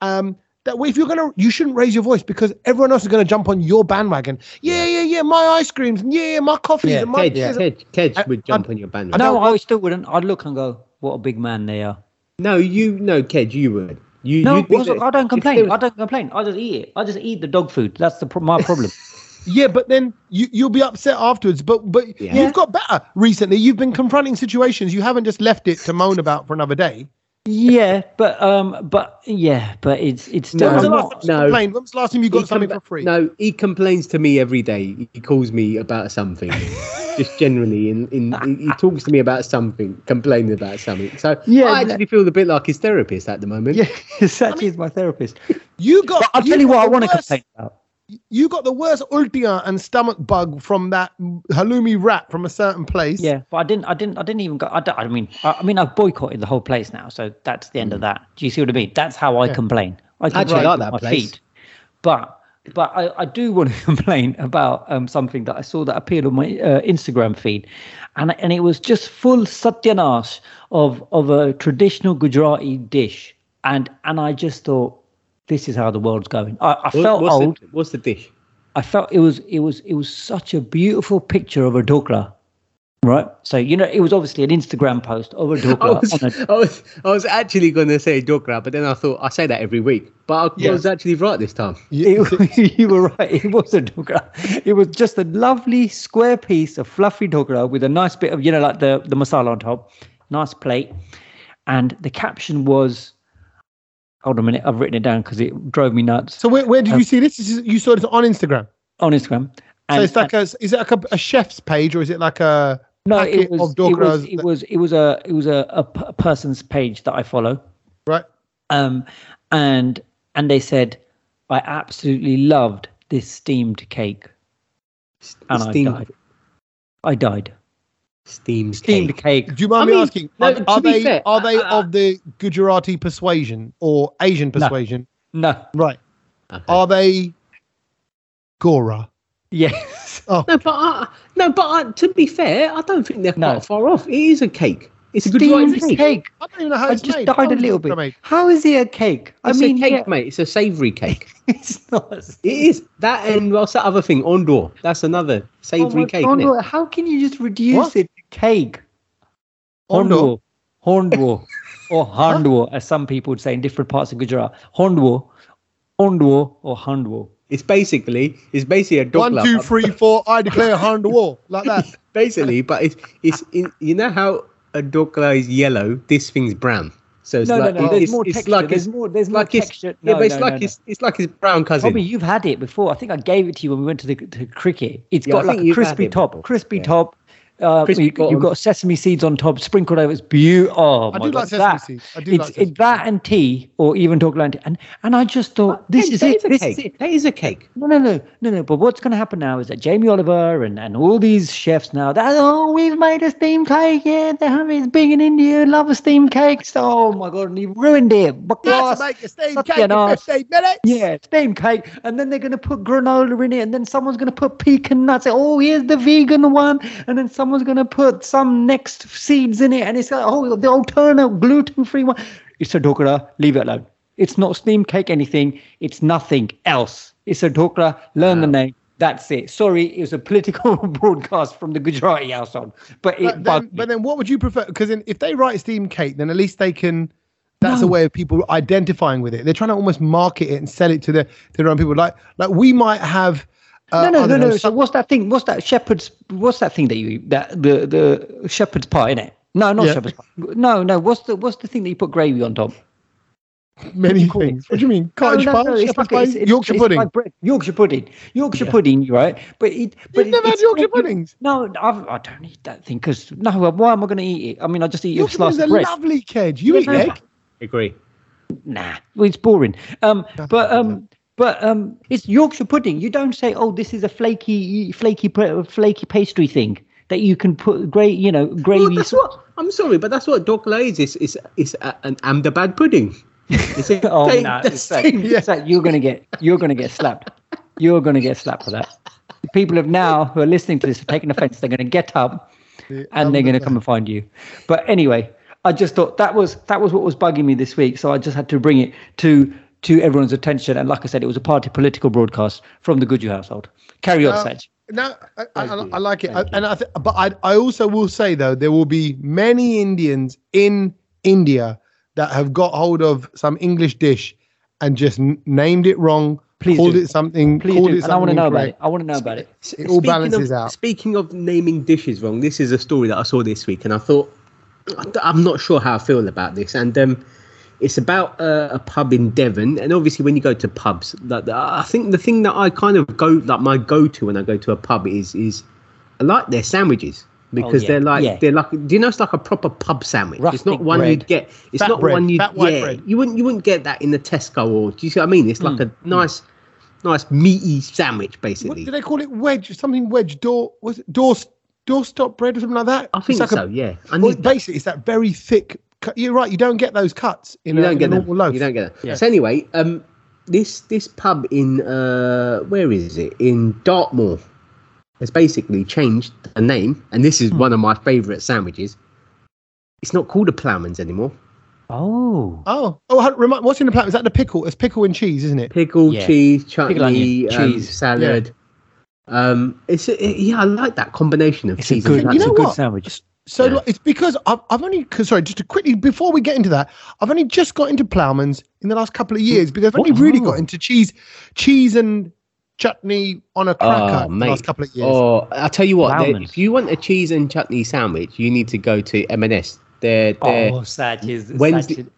Um, that if you're gonna, you shouldn't raise your voice because everyone else is gonna jump on your bandwagon. Yeah, yeah, yeah, my ice creams, and yeah, yeah, my coffees, Yeah, and my Kej, beers. Kej, Kej I- would jump I- on your bandwagon. No, I still wouldn't. I'd look and go, "What a big man they are." No, you no, Kej, you would. You, No, you'd be I don't complain. was- I don't complain. I just eat it. I just eat the dog food. That's the pro- my problem. Yeah, but then you you'll be upset afterwards. But but Yeah. you've got better recently. You've been confronting situations. You haven't just left it to moan about for another day. yeah, but um, but yeah, but it's it's still When was the No, last time you no. complained? When was the last time you got He something compla- for free? No, he complains to me every day. He calls me about something, just generally. In, in he- he talks to me about something, complaining about something. So Yeah, I but- actually feel a bit like his therapist at the moment. Yeah, Sachi is my therapist. You got. But I'll tell you what I want to complain about. You got the worst ultia and stomach bug from that halloumi wrap from a certain place. Yeah, but I didn't. I didn't. I didn't even go. I, don't- I mean, I, I mean, I've boycotted the whole place now, so that's the end of that. Do you see what I mean? That's how I Yeah. complain. I actually complain like that my place. feet. But but I, I do want to complain about um, something that I saw that appeared on my uh, Instagram feed, and and it was just full satyanash of of a traditional Gujarati dish, and and I just thought. This is how the world's going. I, I What- felt what's old. The, what's the dish? I felt it was it was it was such a beautiful picture of a dhokla, right? So you know it was obviously an Instagram post of a I dhokla. was, a, I was, I was actually going to say dokra, but then I thought I say that every week. But I Yeah. was actually right this time. it, you were right. It was a dhokla. It was just a lovely square piece of fluffy dhokla with a nice bit of you know like the the masala on top, nice plate, and the caption was. Hold on a minute, I've written it down because it drove me nuts So where, where did Um, you see this? this is, you saw this on Instagram. on Instagram. So it's like a is it like a, a chef's page or is it like a no, it was, of it was it that- was it was a it was a, a p- a person's page that I follow. right? um, and and they said I absolutely loved this steamed cake, and steamed, I died. I died. Steamed, Steamed cake. cake. Do you mind I me mean, asking? no, Are, are they fair, are they uh, of the Gujarati persuasion or Asian persuasion? No. Right. Okay. Are they Gora? Yes. Oh, No, but I, no, but I, to be fair, I don't think they're No. quite far off. It is a cake. It's a Gujarati Steamed cake. cake. I don't even know how I it's just made. died How a little bit. made? How is it a cake? I It's mean, a cake, yeah, mate. It's a savoury cake. it's not. it is that, and what's that other thing? Ondor. That's another Oh savoury my cake, God. How can you just reduce What? it to cake? Hondo? Hornwo. Hornwo. or Handwo, as some people would say in different parts of Gujarat. Hornwo. Ondwo or Handwo. It's basically, it's basically a dog One, two, three, four. I declare hand the wall like that. Basically, but it's it's in, you know how a dokla is yellow. This thing's brown. So it's No, like no, no. it- There's it's, more it's texture. like there's more. There's more like it's texture. yeah, but it's no, like no, no. it's it's like his brown cousin. Tommy, you've had it before. I think I gave it to you when we went to the to cricket. It's Yeah, I got like a crispy top, crispy Yeah. top. Uh, Crispy you, bottom. you've got sesame seeds on top, sprinkled over. It's beautiful. Oh I do god, like sesame that, seeds. I do it's like sesame it, that and tea, or even dog and and and I just thought this is that it. is a This cake. is it. That is a cake. No, no, no, no, no. But what's going to happen now is that Jamie Oliver and, and all these chefs now, that oh, we've made a steamed cake. Yeah, they have it's big in India. Love a steamed cake. So, oh my god, and he ruined it. That's Bakwas. to make a steamed cake your in nuts. 15 minutes. Yeah, steamed cake, and then they're going to put granola in it, and then someone's going to put pecan nuts. Oh, here's the vegan one, and then someone's going to put some next seeds in it, and it's like, oh, the alternate gluten-free one. It's a dokra. Leave it alone. It's not steamed cake anything. It's nothing else. It's a dokra. Learn the name. That's it. Sorry, it was a political broadcast from the Gujarati household, but it But then, but then, what would you prefer? Because if they write steamed cake, then at least they can. That's a way of people identifying with it. They're trying to almost market it and sell it to their to their own people. Like like we might have. Uh, no, no, no, know, no. So what's that thing? What's that shepherd's? What's that thing that you that the the shepherd's pie in it? No, not Yeah. shepherd's pie. No, no. What's the what's the thing that you put gravy on top? many it? things. What do you mean? Cottage no, pie, no, no, shepherd's like, pie, it's, it's, Yorkshire it's pudding. like bread. Yorkshire pudding. Yorkshire Yeah. pudding, right? But it. But You've never had Yorkshire puddings? No, I've, I don't eat that thing because no. Why am I going to eat it? I mean, I just eat a Yorkshire slice puddings of bread. lovely, kid. You Yeah, eat no, egg. Agree. Nah, well, it's boring. Um, but um, but um, it's Yorkshire pudding. You don't say, "Oh, this is a flaky, flaky, flaky pastry thing that you can put gra- you know, Well, gravy." that's what I'm sorry, but that's what dhokla is. It's it's, it's a, an Ahmedabad pudding. It's a, oh they- no, the it's like, same- it's like you're gonna get you're gonna get slapped. You're gonna get slapped for that. People have now who are listening to this are taking offence. They're gonna get up and they're gonna come and find you. But anyway, I just thought that was that was what was bugging me this week. So I just had to bring it to to everyone's attention. And like I said, it was a party political broadcast from the Goodyear household. Carry on, Uh, Sach. No, I, I, I. I like it, Thank and I th- but I, I also will say though there will be many Indians in India that have got hold of some English dish and just n- named it wrong, Please called do. it something, Please called do. it And I want to something know about it. I want to know about it. S- It all speaking balances of, out. Speaking of naming dishes wrong, this is a story that I saw this week, and I thought I'm not sure how I feel about this. And um, it's about uh, a pub in Devon, and obviously when you go to pubs, like I think the thing that I kind of go like my go-to when I go to a pub is is I like their sandwiches because Oh, yeah, they're like yeah. they're like do you know it's like a proper pub sandwich. it's not one bread. you'd get. It's Fat not bread, one you fat yeah bread. you wouldn't you wouldn't get that in the Tesco or do you see what I mean? It's like Mm, a nice nice meaty sandwich What basically. do they call it? Wedge, something wedge door was it door doorstop bread or something like that? I think It's like so. a- yeah, well, basically, it's that very thick. Cut- You're right. You don't get those cuts in you a, don't in get a them. normal loaf. You don't get them. Yeah. So anyway, um, this this pub in uh, where is it? In Dartmoor, has basically changed the name, and this Hmm. is one of my favourite sandwiches. It's not called a Ploughman's anymore. Oh, Oh, oh! remind- What's in the platter? Is that the pickle? It's pickle and cheese, isn't it? Pickle, Yeah. cheese, Pickle, onion, um, cheese. salad. Um, it's it, yeah, I like that combination of it's a cheese good, and You know a good what? sandwich. So Yeah. like, it's because I've, I've only 'cause- sorry just to quickly before we get into that I've only just got into Ploughman's in the last couple of hmm. years because I've only What? really Oh. got into cheese cheese and chutney on a cracker in the last couple of years. Oh, I tell you what, they- if you want a cheese and chutney sandwich, you need to go to M&S. They're, they're Oh, Saj is Wednesday- Saj is-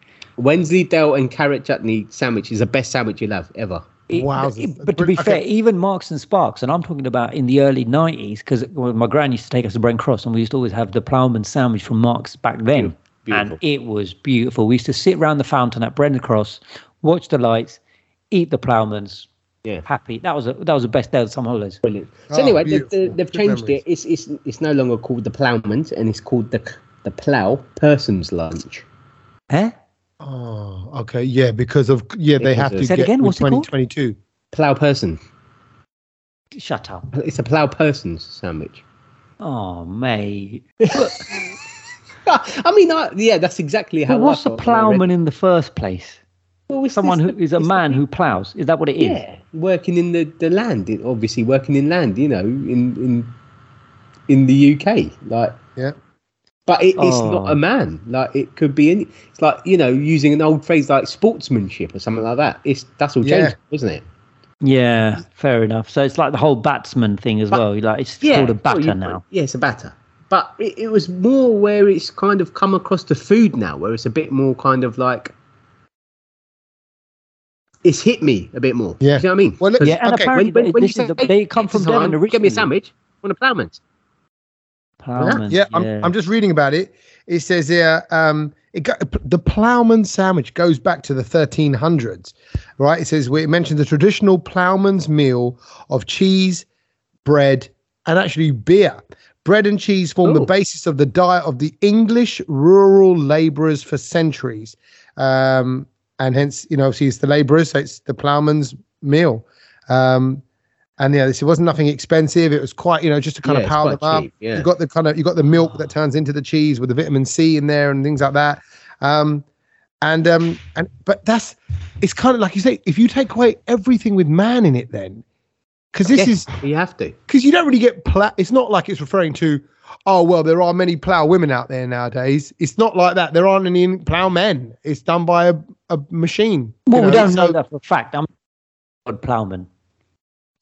and carrot chutney sandwich is the best sandwich you'll have ever. It- Wowzers. but to be brilliant. fair, even Marks and Sparks, and I'm talking about in the early 90s, because my gran used to take us to Brent Cross, and we used to always have the Ploughman sandwich from Marks back then. Beautiful. And it was beautiful. We used to sit around the fountain at Brent Cross, watch the lights, eat the Ploughmans. Yeah. Happy. That was a, that was the best day of some holidays. Brilliant. So Oh, anyway, they, beautiful. they, they've changed memories. it. It's, it's it's no longer called the Ploughman's, and it's called the the Plough Person's Lunch. Huh? Oh, okay, yeah, because of yeah they have to Say it get again, what's it called? 2022. Plough Person. Shut up. It's a Plough Person's sandwich. Oh, mate. I mean, I, yeah, that's exactly how. But I what's a felt when I read- ploughman in the first place? Well, it's Someone this- who is a it's man who ploughs. Is that what it is? Yeah, working in the, the land, it- obviously working in land, you know, in in in the UK, like. Yeah. But it, it's Oh. not a man. Like it could be any. It's like you know using an old phrase like sportsmanship or something like that. It's that's all Yeah. changed, wasn't it? Yeah, fair enough. So it's like the whole batsman thing as But- well. Like it's called a batter you- now. Yeah, it's a batter. But it, it was more where it's kind of come across to food now, where it's a bit more kind of like it's hit me a bit more. Yeah. You know what I mean? Well, Yeah, and Okay, apparently when, when, when you say the, they come from pizza Devon originally. Get me a sandwich. Want a ploughman's? Ploughman. Yeah, I'm, I'm just reading about it. It says here, um, it go, the ploughman sandwich goes back to the 1300s, right? It says it mentions the traditional ploughman's meal of cheese, bread, and actually beer. Bread and cheese form the basis of the diet of the English rural labourers for centuries, um, and hence, you know, obviously it's the labourers, so it's the ploughman's meal. Um, and yeah, this it wasn't nothing expensive. It was quite, you know, just to kind Yeah, of power them up. cheap, yeah. You got the kind of you got the milk that turns into the cheese with the vitamin C in there and things like that. Um, and um, and but that's it's kind of like you say, if you take away everything with man in it, then because this is you have to. because you don't really get plow. It's not like it's referring to, oh well, there are many plow women out there nowadays. It's not like that. There aren't any plow men. It's done by a, a machine. well, we don't so- know that for a fact. I'm odd ploughman.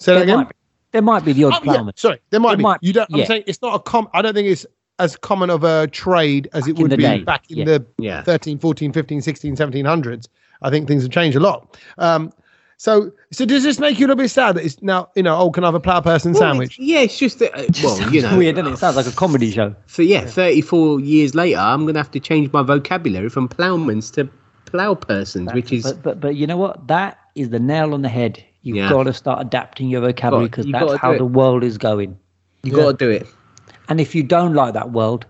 Say that There again. might, be, there might be the odd Oh, yeah, ploughman. sorry, there might There be. might- you don't. I'm saying it's not a com. I don't think it's as common of a trade as Back it would be day, back in yeah. the Yeah. 13, 14, 15, 16, 1700s. I think things have changed a lot. Um, so, so does this make you a little bit sad that it's now, you know, oh, can I have a plow person Well, sandwich? it's- yeah, it's just that. Uh, well, you know, weird, doesn't it? It sounds like a comedy show. So yeah, 34 years later, I'm gonna have to change my vocabulary from ploughman's to plow persons, which is But, but but you know what? That is the nail on the head. You've Yeah. got to start adapting your vocabulary because that's how do the world is going. you Yeah. got to do it. And if you don't like that world,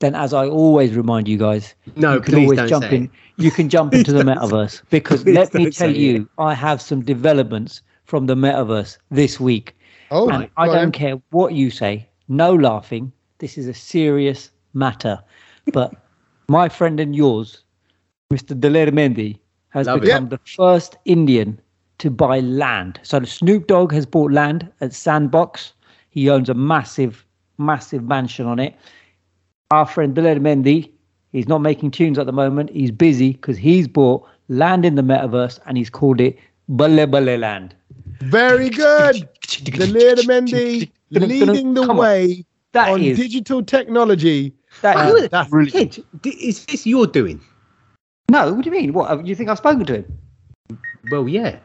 then as I always remind you guys, No, you can please always don't jump say in. it. You can jump into the metaverse because Please let me tell say you, I have some developments from the metaverse this week. Oh, and I don't care what you say. No laughing. This is a serious matter. But my friend and yours, Mr. Daler Mehndi, has Love it. become the first Indian to buy land. So the Snoop Dogg has bought land at Sandbox. He owns a massive, massive mansion on it. Our friend Daler Mehndi, he's not making tunes at the moment. He's busy because he's bought land in the metaverse and he's called it Balle Balle Land. Very good. The Daler Mehndi leading the Come on. way That on is digital technology. that Uh, is that's brilliant. Kid, is this your doing? No, what do you mean? What you think I've spoken to him? Well, yeah.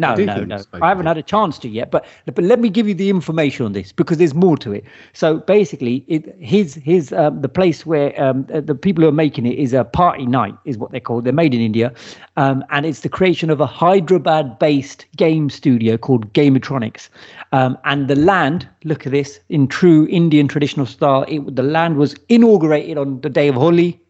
No, no, no. I haven't had a chance to yet, but but let me give you the information on this because there's more to it. So basically, it, his his um, the place where um, the people who are making it is a PartyNite, is what they're called. They're made in India, um, and it's the creation of a Hyderabad-based game studio called Gamitronics. Um, and the land, look at this, in true Indian traditional style. It, the land was inaugurated on the day of Holi,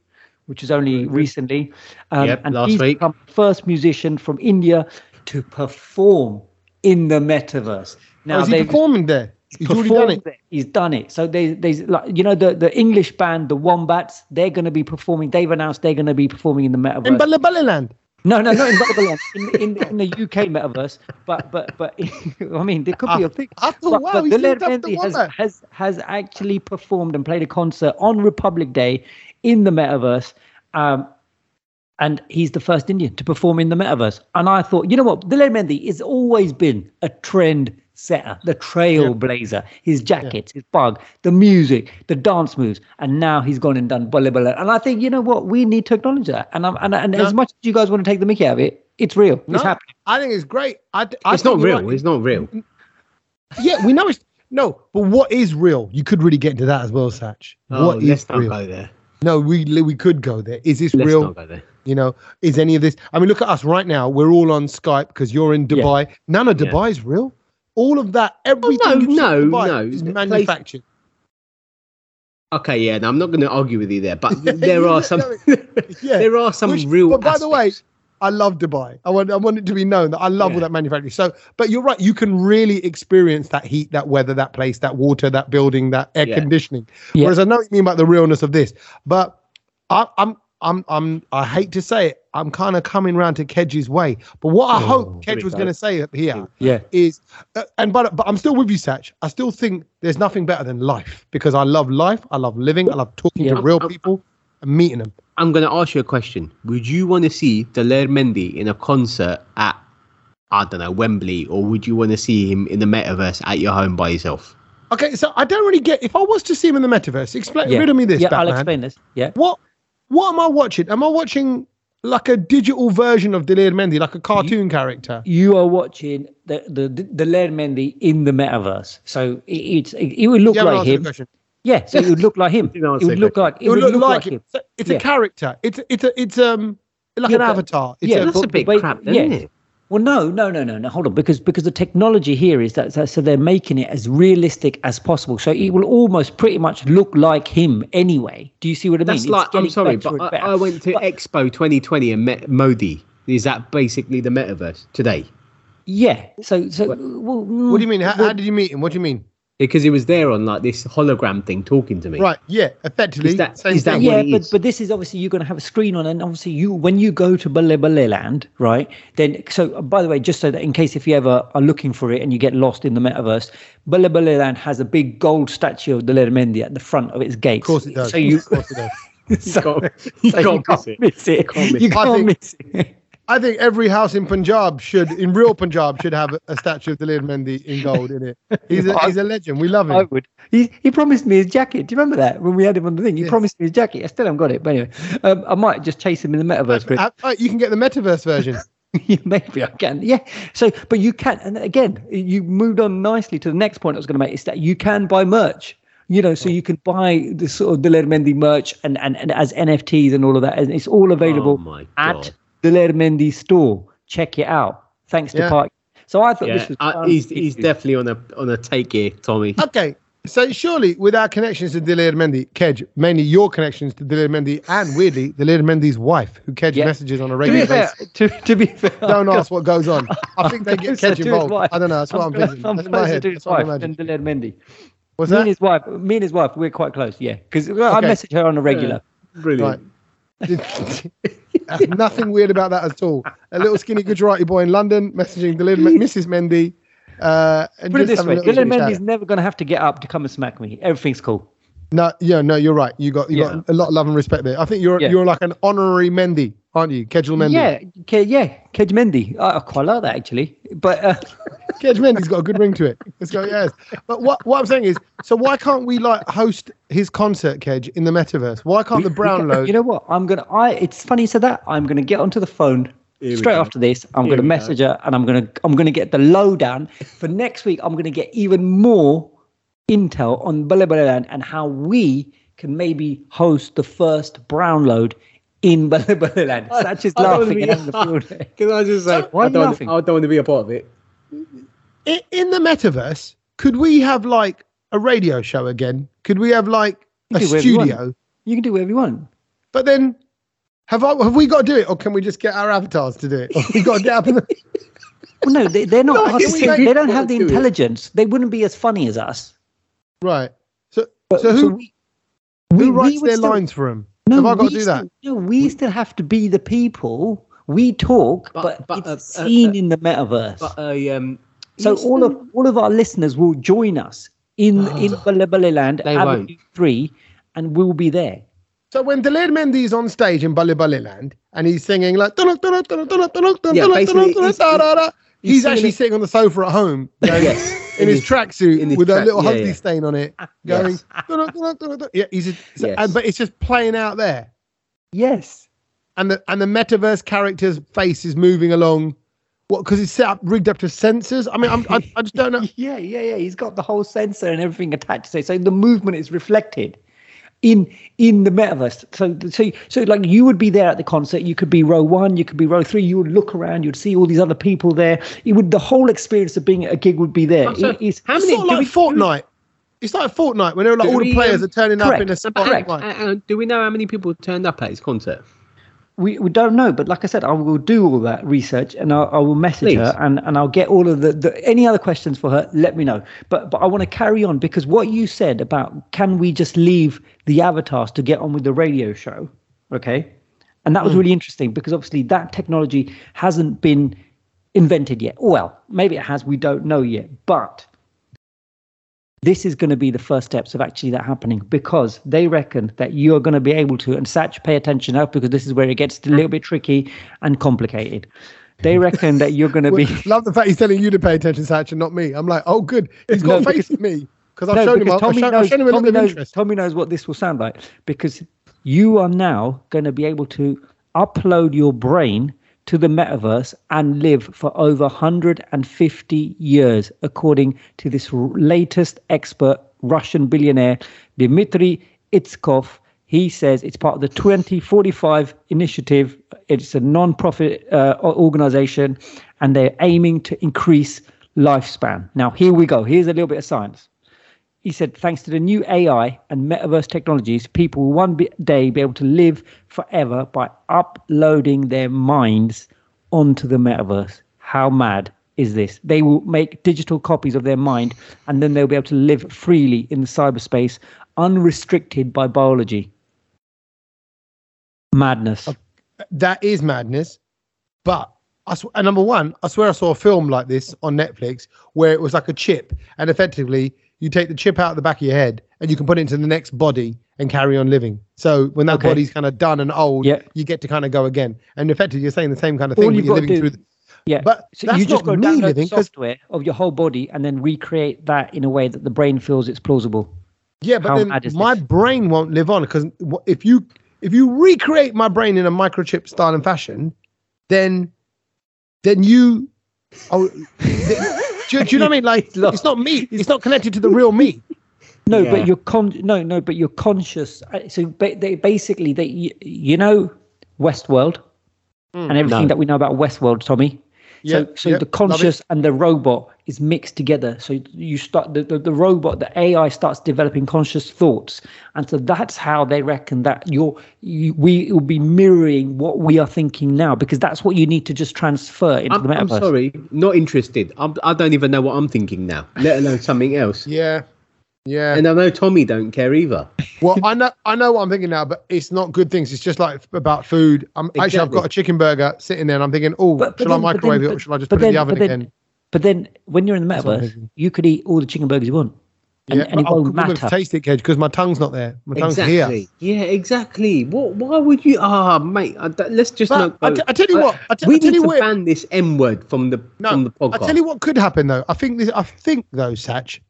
which is only recently. Um, Yep, and last he's week. become first musician from India to perform in the metaverse. Now oh, is he performing there? He's already done it. it. He's done it. So they, there's like you know the the English band, the Wombats. They're going to be performing. They've announced they're going to be performing in the metaverse. In Balle Balle Land. No, no, not in Babylon, in, in, in the UK metaverse. But but but I mean, there could be a thing. I thought, But, wow, but he's Daler lived up to Mehndi has, has has actually performed and played a concert on Republic Day in the metaverse. Um, and he's the first Indian to perform in the metaverse. And I thought, you know what, Daler Mehndi has always been a trend setter, the trailblazer, his jackets, his bug, the music, the dance moves, and now he's gone and done Balle Balle. And I think, you know what, we need to acknowledge that. And I'm, and, and No. as much as you guys want to take the mickey out of it, it's real. No, It's happening. I think it's great. I, I It's not real. right. It's not real. Yeah, we know it's no, but what is real? You could really get into that as well, Sach. Oh, what is let's not real? go there. No, we we could go there. Is this Let's real? Not go there. You know, is any of this? I mean, look at us right now. We're all on Skype because you're in Yeah. Dubai. None of Yeah. Dubai is real. All of that, everything oh, no, in no, Dubai no. is manufactured. Okay, yeah, no, I'm not going to argue with you there, but there are some. Yeah. there are some Which- real. But by the way. I love Dubai. I want I want it to be known that I love all that manufacturing. So, but you're right. You can really experience that heat, that weather, that place, that water, that building, that air Yeah. conditioning. Yeah. Whereas I know what you mean about the realness of this, but I, I'm I'm I'm I hate to say it. I'm kind of coming round to Kej's way. But what I Oh, hope Kej was going to say here Yeah. is, uh, and but but I'm still with you, Sach. I still think there's nothing better than life because I love life. I love living. I love talking Yeah. to real people and meeting them. I'm going to ask you a question. Would you want to see Daler Mehndi in a concert at, I don't know, Wembley, or would you want to see him in the metaverse at your home by yourself? Okay, so I don't really get. If I was to see him in the metaverse, explain Yeah. riddle me this, yeah, I'll explain this. Yeah. What what am I watching? Am I watching like a digital version of Daler Mehndi, like a cartoon character? You are watching the the the Daler Mehndi in the metaverse, so it, it's it, it would look You haven't like answered him. question. Yeah, so it would look like him. Didn't It would look like It would look, like him. So It's Yeah. a character. It's it's a it's um like Yeah, an but- avatar. It's yeah, a, That's a big but- crap, isn't it? Well, no, no, no, no, no. Hold on, because because the technology here is that so, so they're making it as realistic as possible. So it will almost pretty much look like him anyway. Do you see what I mean? That's It's like, I'm sorry, but. I, I went to But- Expo 2020 and met Modi. Is that basically the metaverse today? yeah. So so well, what do you mm, mean? How, how did you meet him? What do you mean? Because he was there on like this hologram thing talking to me. Right. Yeah. Effectively. Is that- same is that thing. what yeah, it but is? but this is obviously you're going to have a screen on, and obviously you when you go to Balle Balle Land, right? Then so uh, by the way, just so that in case if you ever are looking for it and you get lost in the metaverse, Balle Balle Land has a big gold statue of Daler Mehndi at the front of its gates. Of course it does. So you, Of course it does. so, can't- you so can't miss it. miss it. can't miss You it. I can't miss it. I think every house in Punjab should, in real Punjab, should have a, a statue of Daler Mehndi in gold in it. He's a, he's a legend. We love him. I him. would. He he promised me his jacket. Do you remember that when we had him on the thing? He Yes. promised me his jacket. I still haven't got it. But anyway, um, I might just chase him in the metaverse. Chris. Uh, uh, you can get the metaverse version. Yeah, Maybe I can. Yeah. So, but you can, and again, you moved on nicely to the next point I was going to make is that you can buy merch. You know, so you can buy the sort of Daler Mehndi merch and, and, and as NFTs and all of that. And it's all available Oh my at God. Daler Mehndi store. Check it out. Thanks to Yeah. Park. So I thought Yeah, this was. Uh, he's he's definitely on a on a take here, Tommy. Okay. So surely, with our connections to Daler Mehndi, Kej, mainly your connections to Daler Mehndi, and weirdly, Daler Mehndi's wife, who Kej Yeah. messages on a to regular fair, basis. to, to be fair, Don't ask what goes on. I think they get Kej involved. I don't know. That's what I'm, I'm, thinking. I'm That's my closer head. to his That's what I wife than imagine. Daler Mehndi. What's Me and his wife, me and his wife, we're quite close. Yeah, because I Okay. message her on a regular. Brilliant. There's Nothing weird about that at all. A little skinny Gujarati boy in London messaging Daler, Mrs. Mehndi. Uh, and Put it this way: little Dylan. Mehndi's never going to have to get up to come and smack me. Everything's cool. No, yeah, no, you're right. You got you Yeah. got a lot of love and respect there. I think you're Yeah. you're like an honorary Mehndi, aren't you? Kedgel Mehndi. Yeah, Ke- yeah, Kej Mehndi. I, I quite like that actually. But uh, Kej Mehndi's got a good ring to it. Let's go, yes. But what what I'm saying is, so why can't we like host his concert, Kej, in the metaverse? Why can't the brown load? You know what? I'm gonna. I. It's funny you said that. I'm gonna get onto the phone Here straight go. after this. I'm Here gonna we go. message her and I'm gonna. I'm gonna get the lowdown for next week. I'm gonna get even more intel on Balle Balle Land and how we can maybe host the first brown load in Balabaland. Sach is I don't laughing be- and having the field day. Can I just say, Why I don't, laughing? I don't want to be a part of it. in, in the metaverse, could we have like a radio show again? Could we have like a You do you studio? You can do whatever you want. But then, have I, have we got to do it, or can we just get our avatars to do it? Or we got to get up in the, Well, no, they, they're not. No, artistic. we- they don't have the do it. intelligence. They wouldn't be as funny as us. right? So, But- so who we, who we- we their still- lines for them? No, have I got we to do still, that? No, we still have to be the people. We talk, but, But- but, it's uh, uh, seen uh, in the metaverse. But uh, um, so yes, all of all of our listeners will join us in in Balle Balle Land They Avenue won't. Three, and we'll be there. So when Daler Mehndi's on stage in Balle Balle Land and he's singing like "Dun, dun, dun, dun, dun, dun, dun, dun, Yeah, dun, basically, dun, dun, he's- da, da, da," he's he's actually it- sitting on the sofa at home going, Yes, in his in tracksuit in his with a little yeah, Humpty yeah. stain on it, going Yes. Yeah, he's so- Yes. and, but it's just playing out there, Yes. and the and the metaverse character's face is moving along. What? Because it's set up, rigged up to sensors. I mean, I'm, I, I just don't know. Yeah, yeah, yeah. He's got the whole sensor and everything attached to it. So the movement is reflected in in the metaverse. So so so like you would be there at the concert. You could be row one. You could be row three. You would look around. You'd see all these other people there. It would the whole experience of being at a gig would be there. So, It is- how many? sort of like we- Fortnite. It's like Fortnite when they're like all the we, players um, are turning up in a correct, spot. correct. Uh, uh, do we know how many people turned up at his concert? We, we don't know, but like I said, I will do all that research and I, I will message her and, and I'll get all of the, the any other questions for her. Let me know. But but I want to carry on because what you said about can we just leave the avatars to get on with the radio show, okay? And that was mm. really interesting because obviously that technology hasn't been invented yet. Well, maybe it has. We don't know yet, but this is going to be the first steps of actually that happening because they reckon that you're going to be able to and Sach pay attention now because this is where it gets a little bit tricky and complicated. They reckon that you're going to be Love the fact he's telling you to pay attention, Sach, and not me. I'm like, oh, good. He's got No, faith in me because I've no, shown him. I've Tommy shown, knows, shown him a Tommy, little knows, interest. Tommy knows what this will sound like because you are now going to be able to upload your brain to the metaverse and live for over 150 years, according to this latest expert Russian billionaire Dmitry Itskov. He says it's part of the 2045 initiative. It's a non-profit uh, organization, and they're aiming to increase lifespan. Now, here we go. Here's a little bit of science. He said, thanks to the new AI and metaverse technologies, people will one day be able to live forever by uploading their minds onto the metaverse. How mad is this? They will make digital copies of their mind and then they'll be able to live freely in the cyberspace, unrestricted by biology. Madness. That is madness. But I sw- and number one, I swear I saw a film like this on Netflix where it was like a chip, and effectively you take the chip out of the back of your head and you can put it into the next body and carry on living. So when that Okay. body's kind of done and old, Yeah. you get to kind of go again. And effectively, you're saying the same kind of thing, All you've you're living do- through. The, Yeah. But so you just go download living, the software of your whole body and then recreate that in a way that the brain feels it's plausible. Yeah, but How then my this? brain won't live on because if you if you recreate my brain in a microchip style and fashion, then then you oh, do, do you know what I mean? Like He's it's not me. It's not connected to the real me. No, Yeah. but you're con. No, no, but you're conscious. Uh, So they basically they you, you know Westworld and everything No. that we know about Westworld, Tommy. Yeah, so so yeah, the conscious and the robot is mixed together. So you start the, the, the robot, the AI starts developing conscious thoughts, and so that's how they reckon that you're you, we will be mirroring what we are thinking now because that's what you need to just transfer into I'm, the I'm sorry, not interested. I'm, I don't even know what I'm thinking now, let alone something else. Yeah. Yeah. And I know Tommy don't care either. well, I know I know what I'm thinking now, but it's not good things. It's just like about food. I'm actually I've got a chicken burger sitting there and I'm thinking, oh, But- but shall I then- but microwave then- it or shall I just but put it in the oven then- again? But then when you're in the That's what I'm metaverse, you could eat all the chicken burgers you want, and, yeah, and it but I'll won't be matter. taste it, Kej, because my tongue's not there. My tongue's here. Yeah, exactly. What? Why would you? Ah, mate. I, let's just But not. I go- t- I tell you Uh, what, I t- we I tell need you to what- ban this M word from the No, from the podcast. I tell you what could happen though. I think this. I think though, Sach,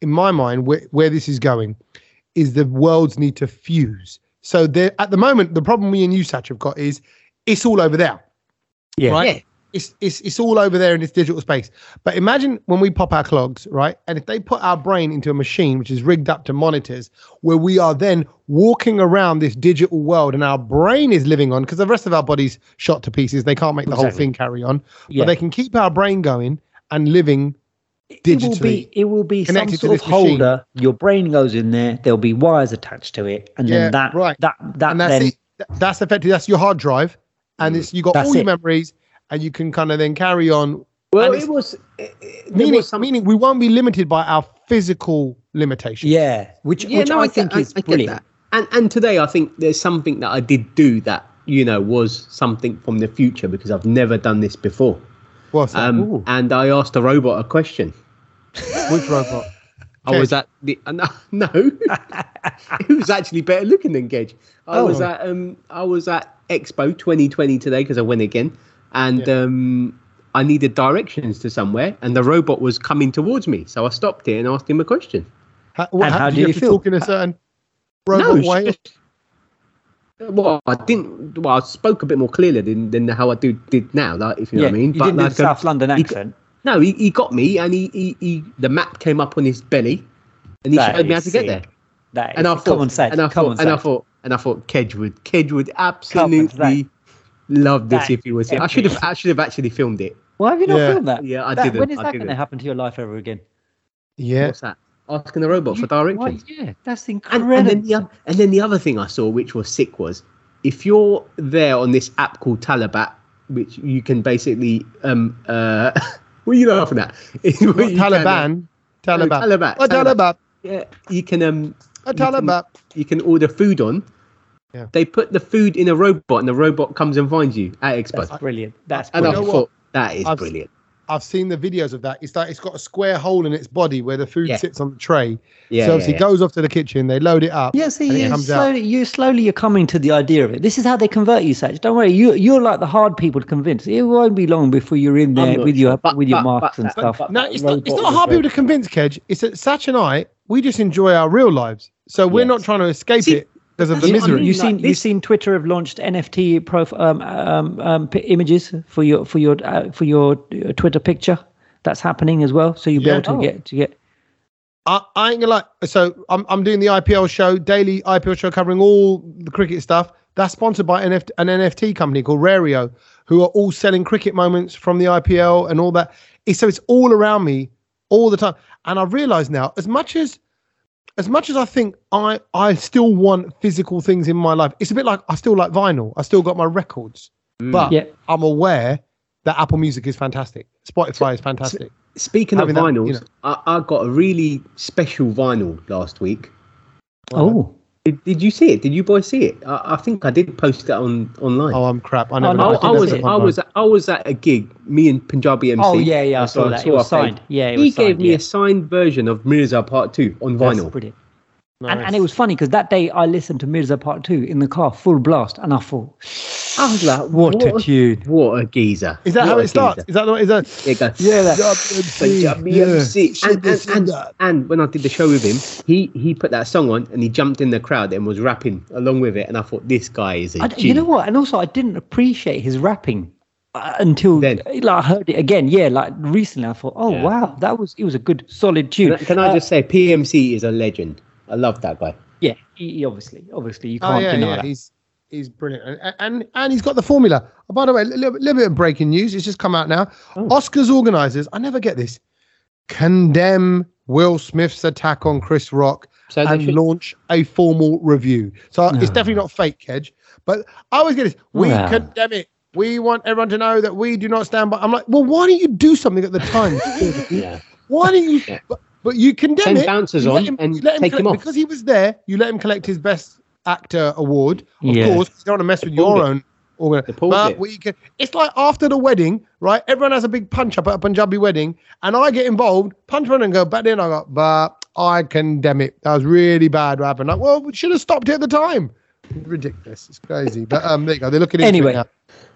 in my mind, where, where this is going, is the worlds need to fuse. So there, at the moment, the problem we and you, Sach, have got is it's all over there. Yeah. Right. Yeah. It's, it's it's all over there in this digital space. But imagine when we pop our clogs, right? And if they put our brain into a machine which is rigged up to monitors, where we are then walking around this digital world and our brain is living on, because the rest of our body's shot to pieces. They can't make the whole thing carry on. Yeah. But they can keep our brain going and living it will be digitally it will be some connected to sort of this machine. Your brain goes in there. There'll be wires attached to it, and Yeah, then that right. that that and that's then it. That's effectively that's your hard drive, and mm. it's you got That's all your it. memories, and you can kind of then carry on. Well, it was. It, it- Meaning, was some- meaning we won't be limited by our physical limitations. yeah, which yeah, which no, I, get- think is I get brilliant. that. And and today I think there's something that I did do that you know was something from the future because I've never done this before. What's that? Um, and I asked a robot a question. Which robot? I was at the uh, no, no. it was actually better looking than Kej. I Oh. was at um I was at Expo 2020 today because I went again, and Yeah. um I needed directions to somewhere, and the robot was coming towards me, so I stopped it and asked him a question. How, what, And how did do you you feel? talk in a certain robot no, way? just- well, I didn't. Well, I spoke a bit more clearly than, than how I do did now. Like, if you know what I mean. you didn't do like, the um, South London he- accent. No, he, he got me, and he, he, he the map came up on his belly, and he That showed me how is to get there. That is, And I thought, on, Sach, and I thought, and I thought, and I thought, Kej would, Kej would Come absolutely love this That if he was here. I should have, I should have actually filmed it. Why have you not Yeah. filmed that? Yeah, I That- didn't. When is I that going to happen to your life ever again? Yeah. What's that? Asking the robot for You- why- directions. yeah, that's incredible. and then the and then the other thing I saw, which was sick, was if you're there on this app called Talabat, which you can basically um uh, what are you laughing at? You Not can, uh, Taliban. Taliban. Talabat, Oh, Talabat. Taliban. Yeah, you can um Oh, you can- Taliban. you can order food on. Yeah. They put the food in a robot, and the robot comes and finds you at Expo. that's brilliant. That's and I brilliant. thought that is I've- brilliant. I've seen the videos of that. It's like it's got a square hole in its body where the food Yeah. sits on the tray. Yeah, so yeah, obviously yeah. it goes off to the kitchen. They load it up. Yeah, see, and it you comes out. slowly, you slowly you're coming to the idea of it. This is how they convert you, Sach. Don't worry, you you're like the hard people to convince. It won't be long before you're in there not with your but- with your but- marks but- and but- stuff. but- No, it's not, it's not hard people to convince, Kej. It's that Sach and I, we just enjoy our real lives. So we're Yes. not trying to escape See, it because of the that's what I mean. you like seen you this- seen Twitter have launched NFT prof, um, um, um, p- images for your for your uh, for your uh, Twitter picture. That's happening as well. So you'll be Yeah. able to Oh. get to get. I, I ain't gonna lie. So I'm I'm doing the IPL show, daily IPL show covering all the cricket stuff. That's sponsored by NFT, an NFT company called Rario, who are all selling cricket moments from the IPL and all that. It's, so it's all around me all the time. And I've realised now, as much as as much as I think I I still want physical things in my life, it's a bit like I still like vinyl. I still got my records, Mm. but Yeah. I'm aware that Apple Music is fantastic. Spotify is fantastic. Speaking of having that, vinyls, you know. I, I got a really special vinyl last week. Oh, Did, did you see it? Did you boys see it? I, I think I did post it on online. Oh, I'm crap. I Oh, never. no, I, didn't I was I my was I was at a gig. Me and Punjabi MC. oh yeah, yeah. I So saw that. It was I paid. signed. Yeah, it He was gave signed, me yeah. a signed version of Mirza Part Two on That's vinyl. brilliant. phone. And, and it was funny because that day I listened to Mirza Part 2 in the car, full blast, and I thought, I was like, what, a tune. What a geezer! Is that What how it starts? geezer. Is that the is that? It goes, Yeah, that, Yeah. MC. And, and, and, and when I did the show with him, he he put that song on and he jumped in the crowd and was rapping along with it. And I thought, this guy is a I, G. you know what? And also, I didn't appreciate his rapping. uh, until Then. like I heard it again. Yeah, like recently, I thought, oh Yeah. wow, that was it was a good solid tune. Can I, can I Uh, just say, PMC is a legend. I love that guy. yeah, he, he obviously, obviously, you Oh can't yeah, deny yeah, that. he's he's brilliant, and, and and he's got the formula. Oh, by the way, a little, little bit of breaking news. It's just come out now. Oh. Oscars organizers, I never get this, condemn Will Smith's attack on Chris Rock So and should- launch a formal review. So it's definitely not fake, Kej. But I always get this. We condemn it. We want everyone to know that we do not stand by. I'm like, well, why don't you do something at the time? Yeah. Why don't you? Yeah. But, but you condemn Send it. bouncers you on him- and let take him off. because he was there. You let him collect his best actor award. Of Yeah. course, you don't want to mess with your it. own. Organ- but it. we can. It's like after the wedding, right? Everyone has a big punch up at a Punjabi wedding, and I get involved, punch one and go back in. I go, but I condemn it. That was really bad. What happened? Like, well, we should have stopped it at the time. Ridiculous. It's crazy. But um, there you go. They're looking into Anyway. it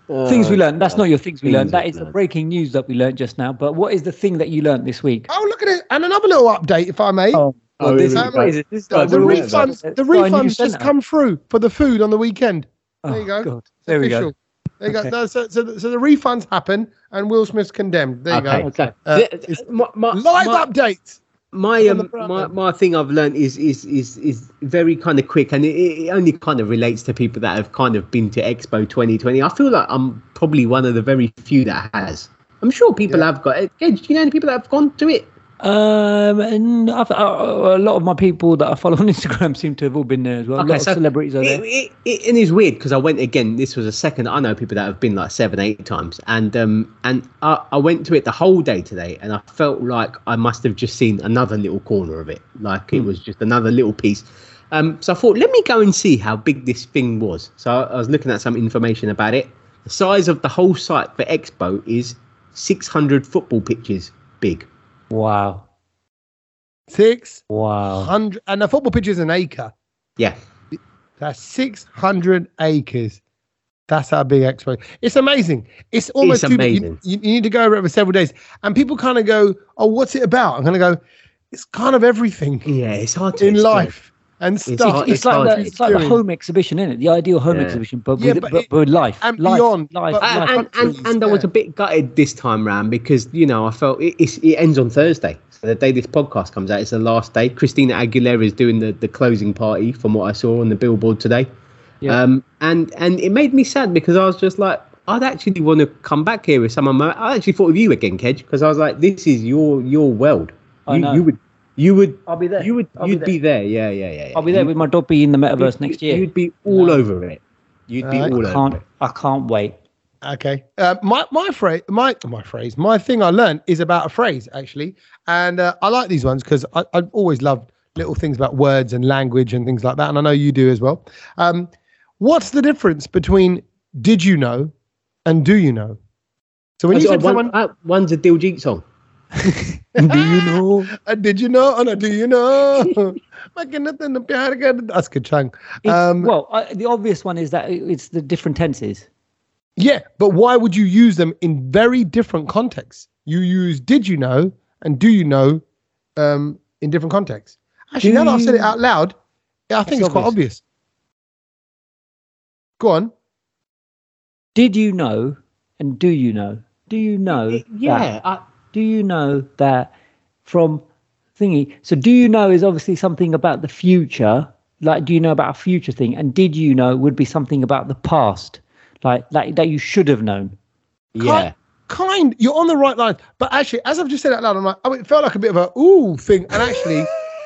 now. things we Uh, learned. That's not your things we learned. That is the breaking news that we learned just now. But what is the thing that you learned this week? Oh, look at it. And another little update, if I may. Oh, Oh, this, here we is, go. what is it? This is the like the we're really- aware of refunds, the Got a new refunds just come through for the food on the weekend. There you Oh, go. God. There we go. Official. There you Okay. go. So, so, the- so the refunds happen, and Will Smith's condemned. There you Okay, go. okay. Uh, Th- it's- my, my, Live my, update. my, um, my my thing I've learned is is is is very kind of quick, and it, it only kind of relates to people that have kind of been to Expo 2020. I feel like I'm probably one of the very few that has. I'm sure people Yeah. have got it. Do you know any people that have gone to it? Um, and uh, a lot of my people that I follow on Instagram seem to have all been there as well. a Okay, lot so of celebrities are there. it, it, and it's weird because I went again. This was a second. I know people that have been like seven, eight times, and um, and I, I went to it the whole day today, and I felt like I must have just seen another little corner of it, like it was just another little piece. Um, so I thought, let me go and see how big this thing was. So I, I was looking at some information about it. The size of the whole site for Expo is 600 football pitches big. Wow. Six Wow. hundred, and the football pitch is an acre. Yeah, That's six hundred acres. That's how big Expo. It's amazing. It's almost It's amazing. you, you need to go over it for several days, and people kind of go, "Oh, what's it about?" I'm going to go. It's kind of everything yeah, it's hard to in explain. life and stuff. hard- It's, it's like hard the, it's like the home exhibition, isn't it? The ideal home Yeah. exhibition, but Yeah, with, but but, it- with life and life, beyond, life, but- life. and, and, and, countries, and I was a bit gutted this time round because you know I felt it, it's, it ends on Thursday. So the day this podcast comes out, it's the last day. Christina Aguilera is doing the, the closing party, from what I saw on the billboard today. Yeah. Um, and and it made me sad because I was just like, I'd actually want to come back here with some of my. I actually thought of you again, Kej, because I was like, this is your your world. I you, know. you would you would I'll be there. you would I'll you'd there. be there. Yeah, yeah, yeah. yeah. I'll be there You- with my Dobby in the metaverse you'd- next year. You'd be all No. over it. You'd be Alright. all I over can't. it. I can't wait. Okay. Uh, my my phrase, my my phrase, my thing I learned is about a phrase actually, and uh, I like these ones because I I've always loved little things about words and language and things like that, and I know you do as well. Um, what's the difference between did you know and do you know? So when you Oh, said one- someone, uh, one's a Diljit song. Do you know? uh, did you know? Oh, no, do you know? That's good chang. It's- Um, well, I, the obvious one is that it's the different tenses. Yeah, but why would you use them in very different contexts? You use did you know and do you know um, in different contexts. Actually, Do now that I've said it out loud, yeah, I think It's it's quite obvious. Go on. Did you know? And do you know? Do you know? that- Yeah, I, do you know that from thingy? So, do you know is obviously something about the future. Like, do you know about a future thing? And did you know would be something about the past, like that that you should have known. yeah. Kind, you're on the right line. But actually, as I've just said out loud, I'm like, oh, it felt like a bit of a ooh thing. And actually,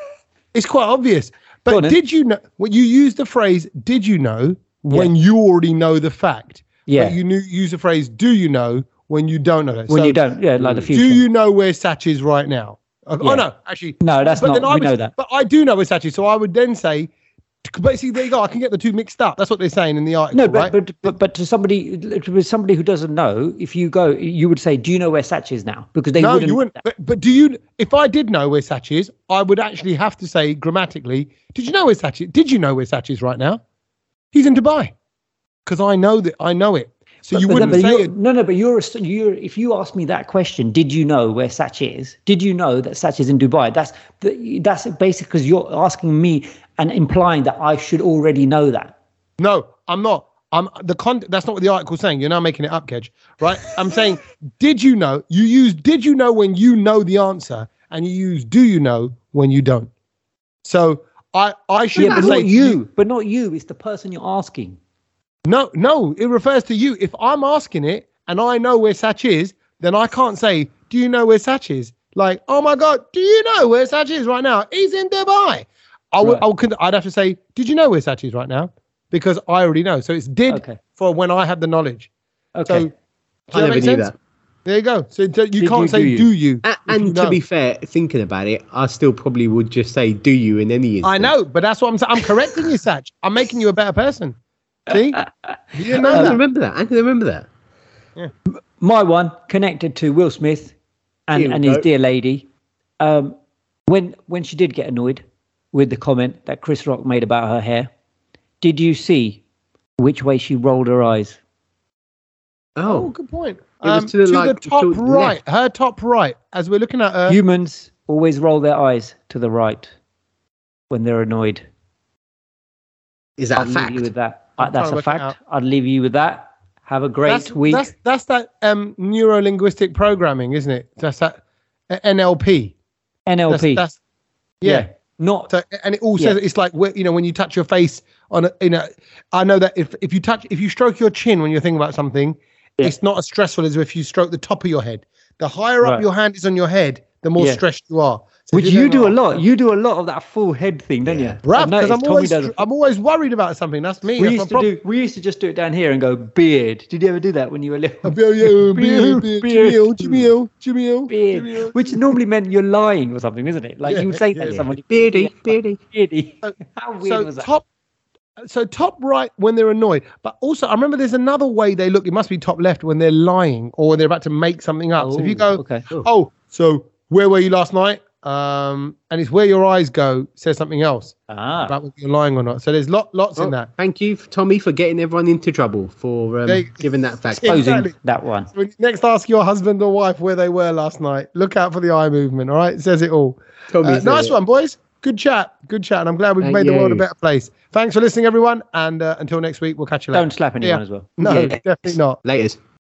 it's quite obvious. But did you know when you use the phrase did you know when you already know the fact? Yeah. But you knew, use the phrase do you know when you don't know it. When So- you don't, yeah, like the future. Do you know where Sach is right now? Uh, Oh no, actually, No, that's but not. then I We would- know that. But I do know where Sach is, so I would then say, basically, there you go. I can get the two mixed up. That's what they're saying in the article, No, but, right? but but but to somebody to somebody who doesn't know, if you go, you would say, "Do you know where Sach is now?" Because they no, wouldn't. you wouldn't. But, but do you? If I did know where Sach is, I would actually have to say grammatically, "Did you know where Sach is? Did you know where Sach is right now? He's in Dubai." Because I know that I know it. So you But- but wouldn't but say it. No, no, but you're, a you're if you ask me that question, did you know where Sach is? Did you know that Sach is in Dubai? That's the, that's basically because you're asking me and implying that I should already know that. No, I'm not. I'm the con. That's not what the article's saying. You're now making it up, Kej. Right? I'm saying, did you know? You use did you know when you know the answer, and you use do you know when you don't. So I I shouldn't but say not to you. But not you. It's the person you're asking. No, no, it refers to you. If I'm asking it and I know where Sach is, then I can't say, "Do you know where Sach is?" Like, "Oh my God, do you know where Sach is right now? He's in Dubai." I would, Right. I would, I'd have to say, "Did you know where Sach is right now?" Because I already know. So it's did Okay. for when I have the knowledge. Okay. So I that never knew sense? that. There you go. So, so you Did can't you, say, do you? "Do you?" A- if you and to know. be fair, thinking about it, I still probably would just say "do you" in any instance. I know, but that's what I'm saying. I'm correcting you, Sach. I'm making you a better person. See? You didn't know I can that. remember that. I can remember that. Yeah. My one connected to Will Smith and, Here and his go. dear lady. Um, when when she did get annoyed with the comment that Chris Rock made about her hair, did you see which way she rolled her eyes? Oh, Oh, good point. It was Um, to the, to like, the top to the right, left. her top right, as we're looking at her. Humans always roll their eyes to the right when they're annoyed. is that I'll a leave fact? you with that. Uh, that's a fact. I'd leave you with that. Have a great that's, week. That's that's that um neuro linguistic programming, isn't it? That's that uh, NLP. That's, NLP. that's yeah. Not So and it also Yeah. it's like you know when you touch your face on a you know I know that if if you touch if you stroke your chin when you're thinking about something, Yeah. it's not as stressful as if you stroke the top of your head. The higher up Right. your hand is on your head, the more Yeah. stressed you are. Which you're you do a lot. You do a lot of that full head thing, don't Yeah. you? I've because I'm Tommy always does. I'm always worried about something. That's me. We used to do. We used to just do it down here and go beard. Did you ever do that when you were little? Beard, beard, Beard, beard, Jamil, Jamil, Beard, which normally meant you're lying or something, isn't it? Like Yeah, you would say that yeah. to someone. Beardy, beardy. Beardy. So- How weird so was that? top so top right when they're annoyed but also i remember there's another way they look it must be top left when they're lying or when they're about to make something up so if you Oh, go okay. oh so where were you last night um and it's where your eyes go says something else Ah, about whether you're lying or not so there's lot lots in that Thank you, Tommy, for getting everyone into trouble for um, There you- giving that fact. Yeah. posing exactly. that one. when you next ask your husband or wife where they were last night look out for the eye movement all right it says it all Tommy Uh, nice it. one boys good chat good chat and i'm glad we've Thank made the world a better place thanks for listening everyone and uh, until next week we'll catch you later Don't slap anyone Yeah. as well. no Yeah. definitely not Laters.